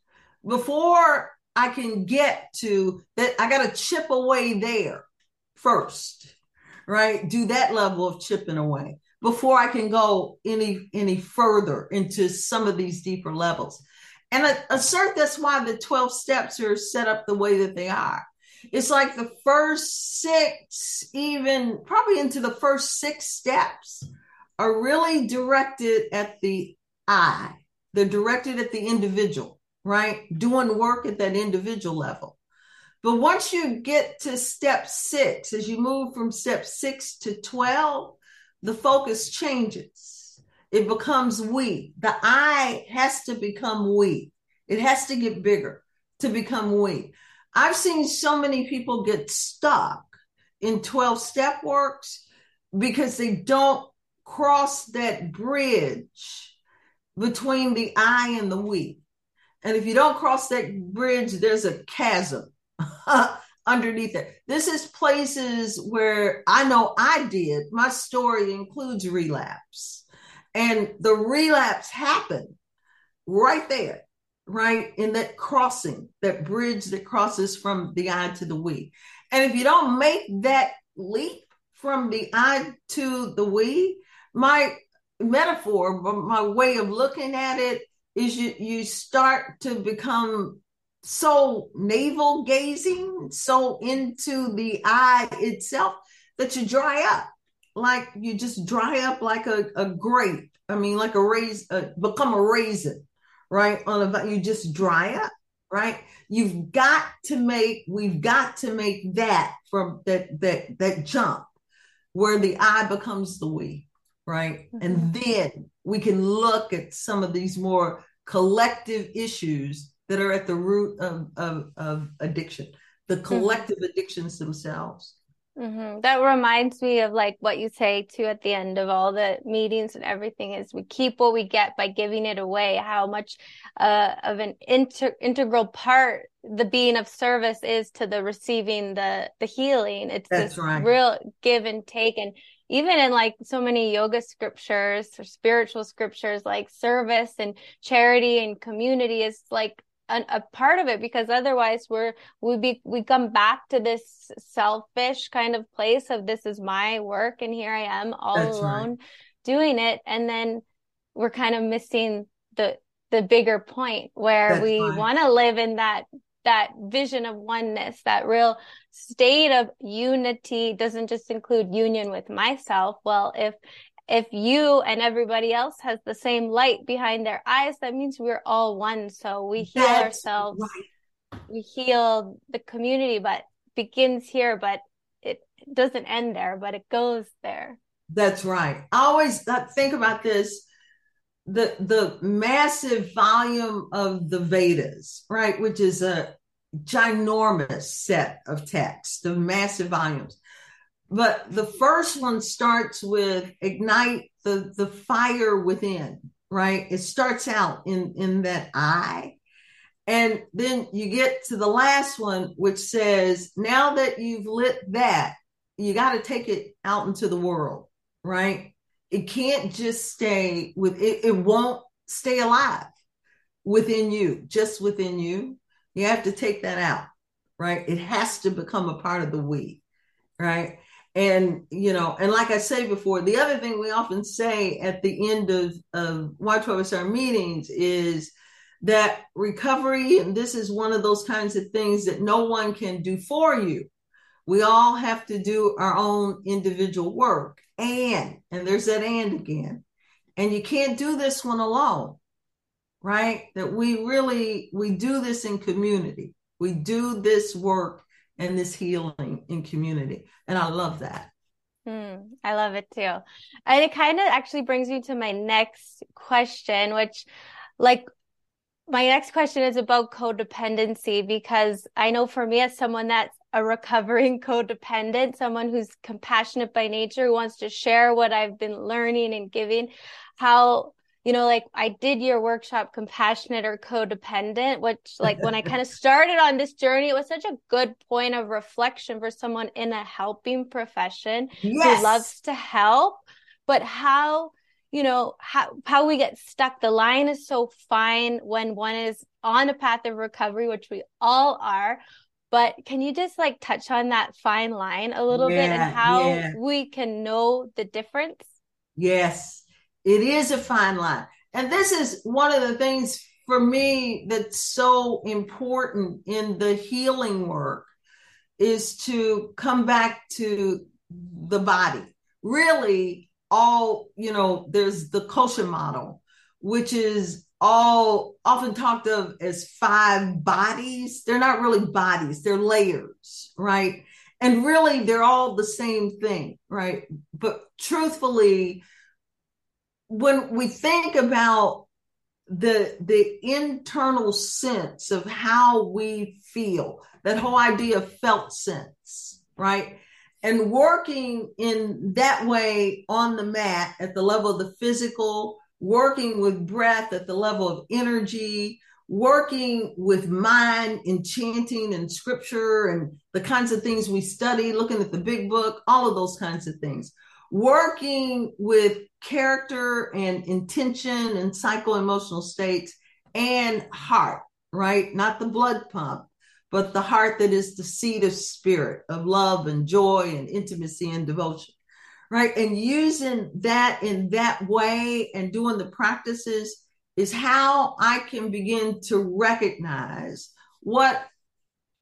Speaker 1: before I can get to that. I got to chip away there first, right? Do that level of chipping away before I can go any any further into some of these deeper levels. And I assert that's why the 12 steps are set up the way that they are. It's like the first six, even probably into the first six steps are really directed at the I, they're directed at the individual, right? Doing work at that individual level. But once you get to step six, as you move from step six to 12, the focus changes. It becomes we. The I has to become we. It has to get bigger to become we. I've seen so many people get stuck in 12 step works because they don't cross that bridge between the I and the we. And if you don't cross that bridge, there's a chasm underneath it. This is places where I know I did. My story includes relapse. And the relapse happened right there, right? In that crossing, that bridge that crosses from the I to the we. And if you don't make that leap from the I to the we, my metaphor, my way of looking at it is you, you start to become so navel gazing, so into the I itself that you dry up. Like you just dry up like a, a grape. I mean, like a raisin, uh, become a raisin, right? On a, you just dry up, right? You've got to make, we've got to make that from that that that jump where the I becomes the we, right? Mm-hmm. And then we can look at some of these more collective issues that are at the root of, of, of addiction, the mm-hmm. collective mm-hmm. addictions themselves.
Speaker 2: Mm-hmm. That reminds me of like what you say too at the end of all the meetings and everything is we keep what we get by giving it away. How much uh, of an inter- integral part the being of service is to the receiving the the healing. It's That's this right. real give and take, and even in like so many yoga scriptures or spiritual scriptures, like service and charity and community is like an, a part of it because otherwise we're we be we come back to this selfish kind of place of this is my work and here I am all That's alone right. doing it and then we're kind of missing the the bigger point where That's we want to live in that that vision of oneness, that real state of unity doesn't just include union with myself. Well, if if you and everybody else has the same light behind their eyes, that means we're all one. So we heal That's ourselves. Right. We heal the community, but begins here, but it doesn't end there, but it goes there.
Speaker 1: That's right. I always think about this the the massive volume of the Vedas, right, which is a ginormous set of texts, the massive volumes. But the first one starts with ignite the, the fire within, right? It starts out in, in that I. And then you get to the last one, which says, now that you've lit that, you got to take it out into the world, right? It can't just stay with it, it won't stay alive within you, just within you. You have to take that out, right? It has to become a part of the we, right? And you know, and like I say before, the other thing we often say at the end of of Y12SR meetings is that recovery, and this is one of those kinds of things that no one can do for you. We all have to do our own individual work. And, and there's that and again. And you can't do this one alone right? That we really we do this in community. We do this work and this healing in community. And I love that.
Speaker 2: Mm, I love it too. And it kind of actually brings me to my next question, which like my next question is about codependency because I know for me as someone that's a recovering codependent, someone who's compassionate by nature, who wants to share what I've been learning and giving, how you know, like I did your workshop, compassionate or codependent, which like when I kind of started on this journey, it was such a good point of reflection for someone in a helping profession yes. who loves to help. But how, you know, how, how we get stuck. The line is so fine when one is on a path of recovery, which we all are. But can you just like touch on that fine line a little yeah, bit and how yeah. we can know the difference?
Speaker 1: Yes it is a fine line. And this is one of the things for me that's so important in the healing work is to come back to the body. Really, all, you know, there's the kosha model, which is all often talked of as five bodies. They're not really bodies, they're layers, right? And really, they're all the same thing, right? But truthfully, when we think about the the internal sense of how we feel that whole idea of felt sense right and working in that way on the mat at the level of the physical working with breath at the level of energy working with mind in chanting and scripture and the kinds of things we study looking at the big book all of those kinds of things working with character and intention and psycho emotional states and heart, right? Not the blood pump, but the heart that is the seat of spirit, of love and joy and intimacy and devotion, right? And using that in that way and doing the practices is how I can begin to recognize what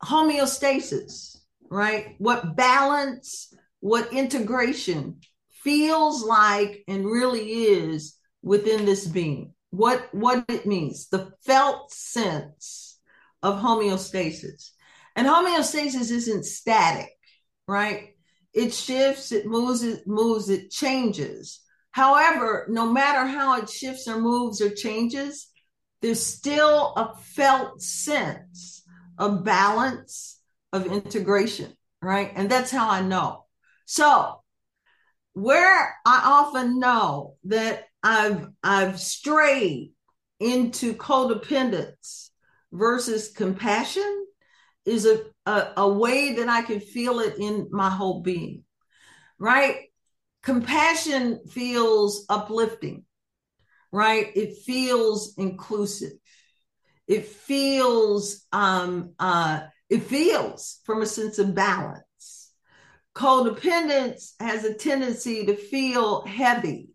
Speaker 1: homeostasis, right? What balance, what integration feels like and really is within this being what what it means the felt sense of homeostasis and homeostasis isn't static right it shifts it moves it moves it changes. However no matter how it shifts or moves or changes there's still a felt sense of balance of integration right? And that's how i know. So where I often know that I've I've strayed into codependence versus compassion is a, a, a way that I can feel it in my whole being. Right? Compassion feels uplifting, right? It feels inclusive. It feels um uh it feels from a sense of balance Codependence has a tendency to feel heavy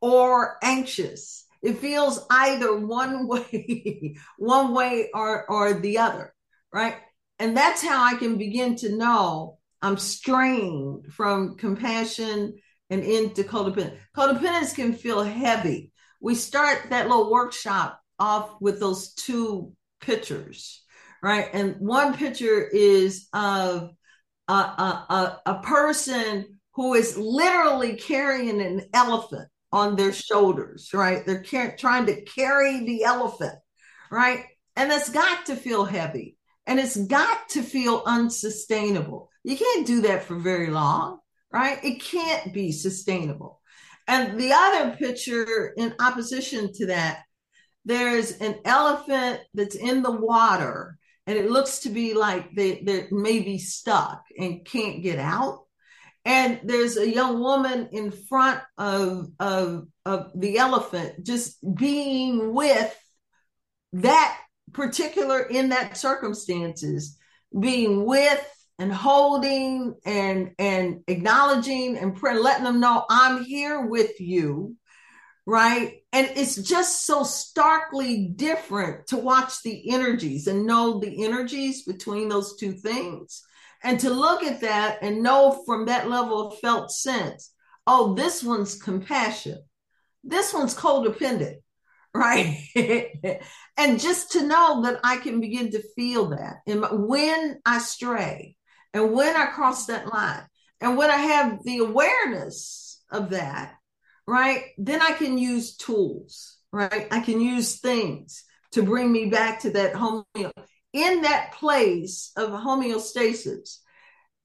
Speaker 1: or anxious. It feels either one way, one way or, or the other, right? And that's how I can begin to know I'm strained from compassion and into codependence. Codependence can feel heavy. We start that little workshop off with those two pictures, right? And one picture is of a, a, a, person who is literally carrying an elephant on their shoulders, right? They're car- trying to carry the elephant, right? And it's got to feel heavy and it's got to feel unsustainable. You can't do that for very long, right? It can't be sustainable. And the other picture in opposition to that, there's an elephant that's in the water and it looks to be like they, they may be stuck and can't get out. And there's a young woman in front of, of, of the elephant just being with that particular in that circumstances, being with and holding and and acknowledging and pray, letting them know I'm here with you right? And it's just so starkly different to watch the energies and know the energies between those two things. And to look at that and know from that level of felt sense, oh, this one's compassion. This one's codependent, right? and just to know that I can begin to feel that and when I stray and when I cross that line and when I have the awareness of that right? Then I can use tools, right? I can use things to bring me back to that homeo in that place of homeostasis.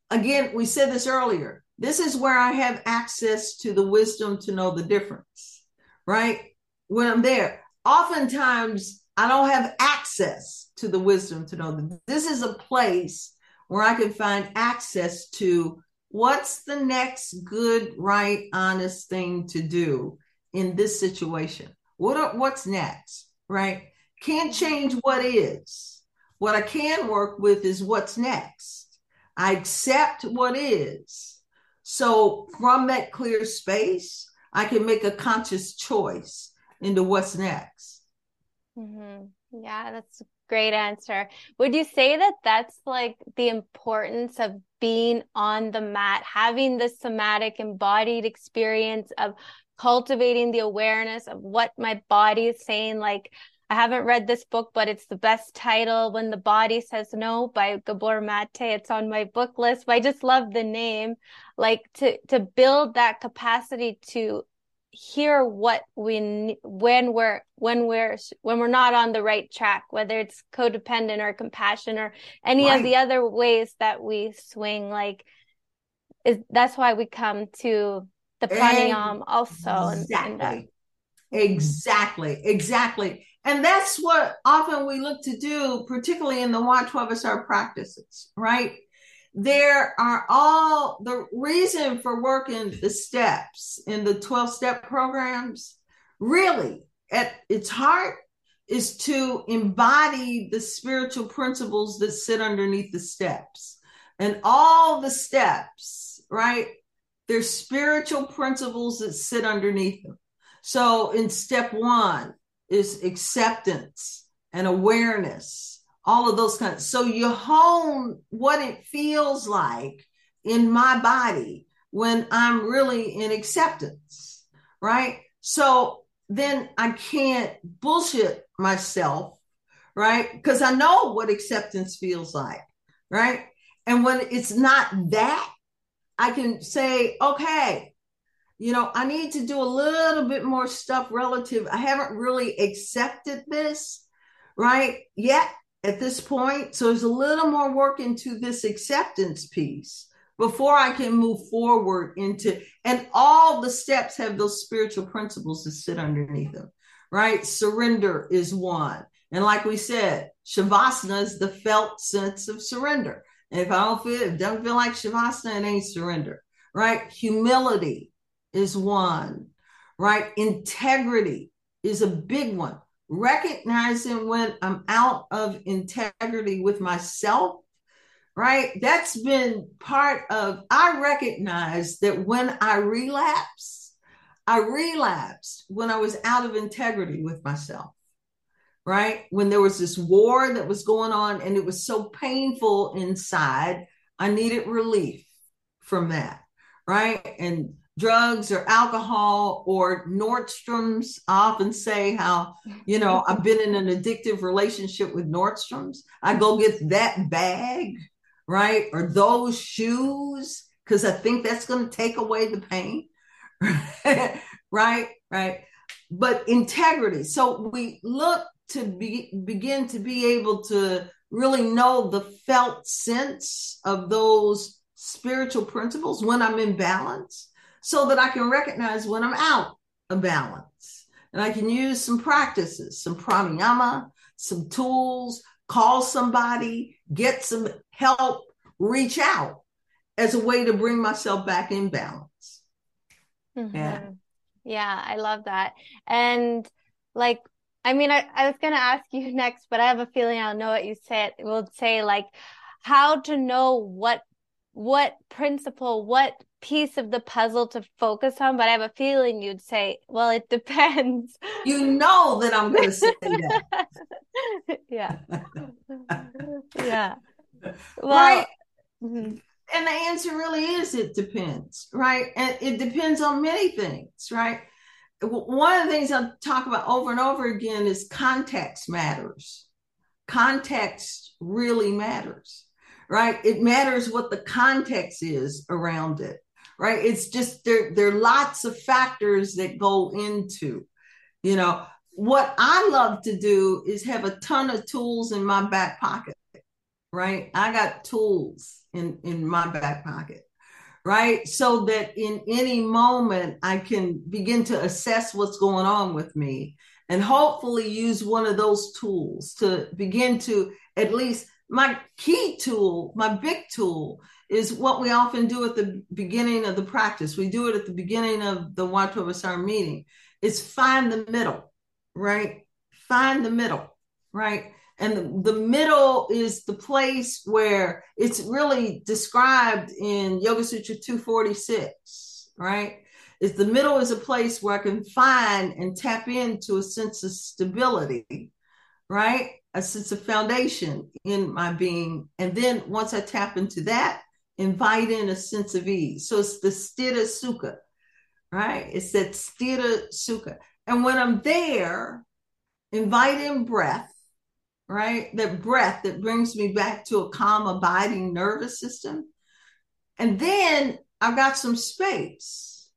Speaker 1: Again, we said this earlier. This is where I have access to the wisdom to know the difference, right? When I'm there, oftentimes I don't have access to the wisdom to know that this is a place where I can find access to what's the next good, right, honest thing to do in this situation? What are, what's next, right? Can't change what is. What I can work with is what's next. I accept what is. So from that clear space, I can make a conscious choice into what's next.
Speaker 2: Mm-hmm. Yeah, that's a great answer. Would you say that that's like the importance of being on the mat, having the somatic embodied experience of cultivating the awareness of what my body is saying. Like, I haven't read this book, but it's the best title, When the Body Says No by Gabor Mate. It's on my book list, but I just love the name. Like to, to build that capacity to hear what we, when we're, when we're, when we're not on the right track, whether it's codependent or compassion or any right. of the other ways that we swing, like, is that's why we come to the pranayama also.
Speaker 1: Exactly. And, and exactly. Exactly. And that's what often we look to do, particularly in the Y12SR practices, right? There are all the reason for working the steps in the 12 step programs, really at its heart is to embody the spiritual principles that sit underneath the steps. And all the steps, right? There's spiritual principles that sit underneath them. So in step one is acceptance and awareness, all of those kinds. So you hone what it feels like in my body when I'm really in acceptance, right? So then I can't bullshit myself, right? Because I know what acceptance feels like, right? And when it's not that, I can say, okay, you know, I need to do a little bit more stuff relative. I haven't really accepted this, right? Yet at this point. So there's a little more work into this acceptance piece before I can move forward into, and all the steps have those spiritual principles that sit underneath them, right? Surrender is one. And like we said, Shavasana is the felt sense of surrender. And if I don't feel, it doesn't feel like Shavasana, it ain't surrender, right? Humility is one, right? Integrity is a big one. Recognizing when I'm out of integrity with myself, right? That's been part of, I recognize that when I relapse, I relapsed when I was out of integrity with myself, right? When there was this war that was going on and it was so painful inside, I needed relief from that, right? And drugs or alcohol or Nordstrom's. I often say how, you know, I've been in an addictive relationship with Nordstrom's. I go get that bag, right? Or those shoes, because I think that's going to take away the pain. right? Right. But integrity. So we look to be, begin to be able to really know the felt sense of those spiritual principles when I'm in balance so that I can recognize when I'm out of balance. And I can use some practices, some pranayama, some tools, call somebody, get some help, reach out as a way to bring myself back in balance.
Speaker 2: Mm-hmm. Yeah. Yeah, I love that. And like, I mean, I, I was going to ask you next, but I have a feeling I'll know what you said. We'll say like how to know what, what principle, what piece of the puzzle to focus on, but I have a feeling you'd say, well, it depends.
Speaker 1: You know that I'm going to say that.
Speaker 2: yeah. yeah.
Speaker 1: Well, right. Mm-hmm. And the answer really is it depends, right? And it depends on many things, right? One of the things I talk about over and over again is context matters. Context really matters, right? It matters what the context is around it right? It's just there, there are lots of factors that go into, you know, what I love to do is have a ton of tools in my back pocket, right? I got tools in, in my back pocket, right? So that in any moment I can begin to assess what's going on with me and hopefully use one of those tools to begin to at least my key tool, my big tool is what we often do at the beginning of the practice. We do it at the beginning of the Y12SR meeting. Is find the middle, right? Find the middle, right? And the, the middle is the place where it's really described in Yoga Sutra 246, right? Is the middle is a place where I can find and tap into a sense of stability, right? A sense of foundation in my being. And then once I tap into that, invite in a sense of ease. So it's the sthita sukha, right? It's that sthira sukha. And when I'm there, invite in breath, right? That breath that brings me back to a calm, abiding nervous system. And then I've got some space.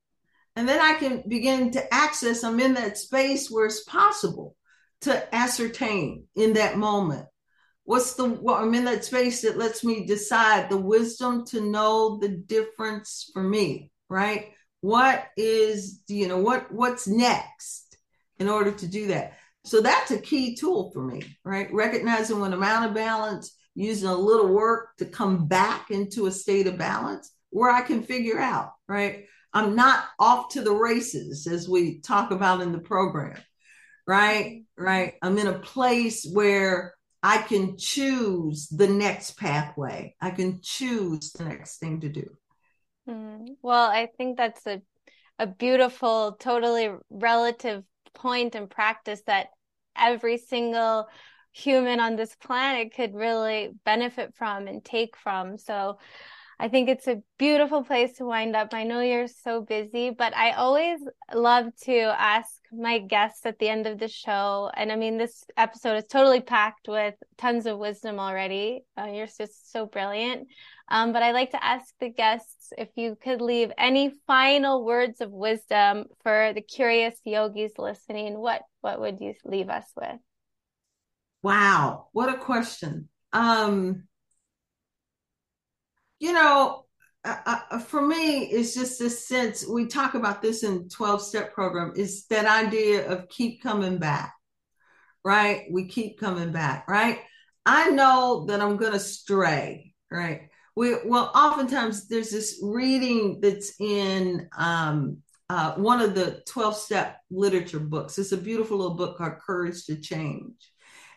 Speaker 1: And then I can begin to access, I'm in that space where it's possible to ascertain in that moment. What's the, well, I'm in that space that lets me decide the wisdom to know the difference for me, right? What is, you know, what, what's next in order to do that? So that's a key tool for me, right? Recognizing when I'm out of balance, using a little work to come back into a state of balance where I can figure out, right? I'm not off to the races as we talk about in the program, right? Right. I'm in a place where I can choose the next pathway. I can choose the next thing to do.
Speaker 2: Mm. Well, I think that's a a beautiful, totally relative point and practice that every single human on this planet could really benefit from and take from. So I think it's a beautiful place to wind up. I know you're so busy, but I always love to ask my guests at the end of the show. And I mean, this episode is totally packed with tons of wisdom already. Uh, you're just so brilliant. Um, but I'd like to ask the guests if you could leave any final words of wisdom for the curious yogis listening. What what would you leave us with?
Speaker 1: Wow, what a question. Um, you know, uh, for me, it's just this sense we talk about this in 12 step program is that idea of keep coming back, right? We keep coming back, right? I know that I'm going to stray, right? We, well, oftentimes there's this reading that's in um, uh, one of the 12 step literature books. It's a beautiful little book called Courage to Change.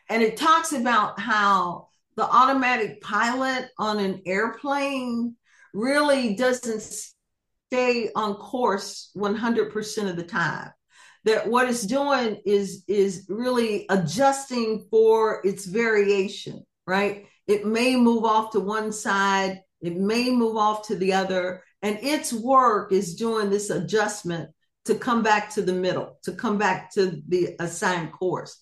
Speaker 1: And it talks about how the automatic pilot on an airplane really doesn't stay on course 100% of the time. That what it's doing is is really adjusting for its variation right? It may move off to one side it may move off to the other and its work is doing this adjustment to come back to the middle to come back to the assigned course.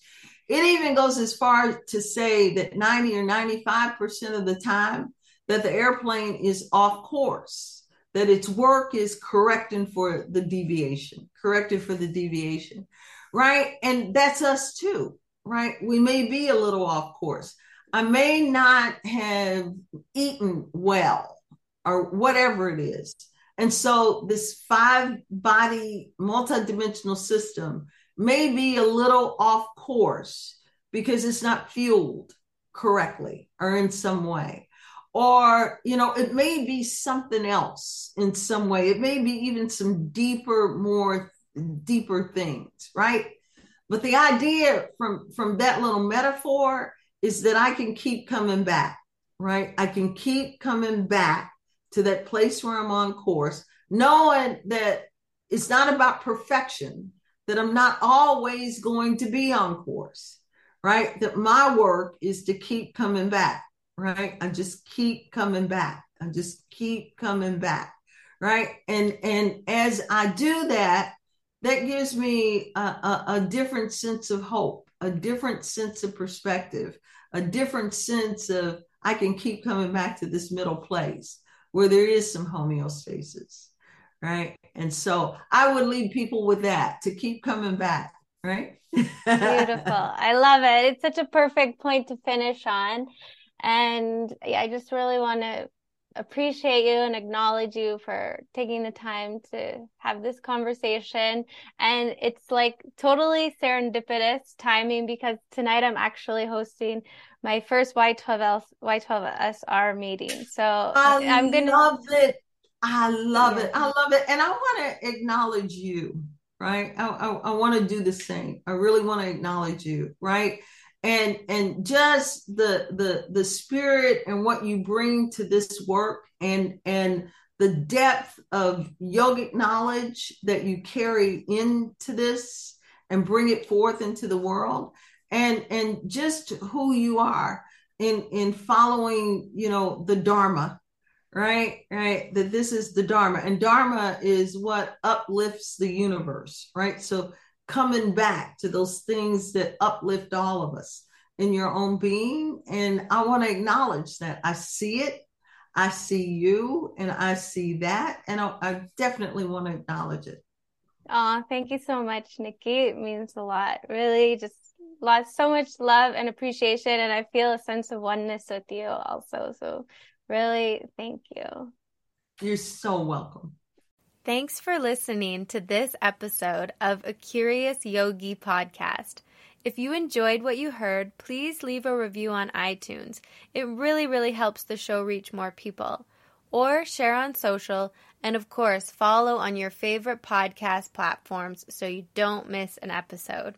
Speaker 1: It even goes as far to say that 90 or 95% of the time that the airplane is off course, that its work is correcting for the deviation, corrected for the deviation, right? And that's us too, right? We may be a little off course. I may not have eaten well or whatever it is. And so this five body multidimensional system may be a little off course because it's not fueled correctly or in some way or you know it may be something else in some way. It may be even some deeper more deeper things right? But the idea from from that little metaphor is that i can keep coming back right? I can keep coming back to that place where i'm on course knowing that it's not about perfection that i'm not always going to be on course right? That my work is to keep coming back right? I just keep coming back. I just keep coming back, right? And and as I do that, that gives me a, a, a different sense of hope, a different sense of perspective, a different sense of I can keep coming back to this middle place where there is some homeostasis, right? And so I would lead people with that to keep coming back, right?
Speaker 2: Beautiful. I love it. It's such a perfect point to finish on. And I just really want to appreciate you and acknowledge you for taking the time to have this conversation. And it's like totally serendipitous timing because tonight I'm actually hosting my first Y12 Y12SR meeting. So
Speaker 1: I am gonna love it. I love yeah. it. I love it. And I want to acknowledge you, right? I, I, I want to do the same. I really want to acknowledge you, right? And and just the the the spirit and what you bring to this work and and the depth of yogic knowledge that you carry into this and bring it forth into the world and and just who you are in in following you know the dharma right? Right. That this is the Dharma, and Dharma is what uplifts the universe, right? So coming back to those things that uplift all of us in your own being. And I want to acknowledge that I see it, I see you, and I see that. And I, I definitely want to acknowledge it.
Speaker 2: Oh, thank you so much, Nikki. It means a lot. Really, just lots, so much love and appreciation. And I feel a sense of oneness with you also. So, really, thank you.
Speaker 1: You're so welcome.
Speaker 2: Thanks for listening to this episode of a Curious Yogi podcast. If you enjoyed what you heard, please leave a review on iTunes. It really, really helps the show reach more people. Or share on social, and of course, follow on your favorite podcast platforms so you don't miss an episode.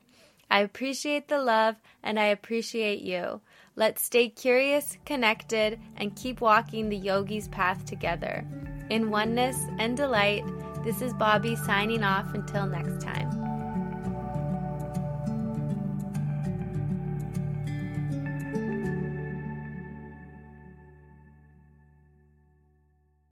Speaker 2: I appreciate the love and I appreciate you. Let's stay curious, connected, and keep walking the yogi's path together. In oneness and delight, this is Bobbi signing off until next time.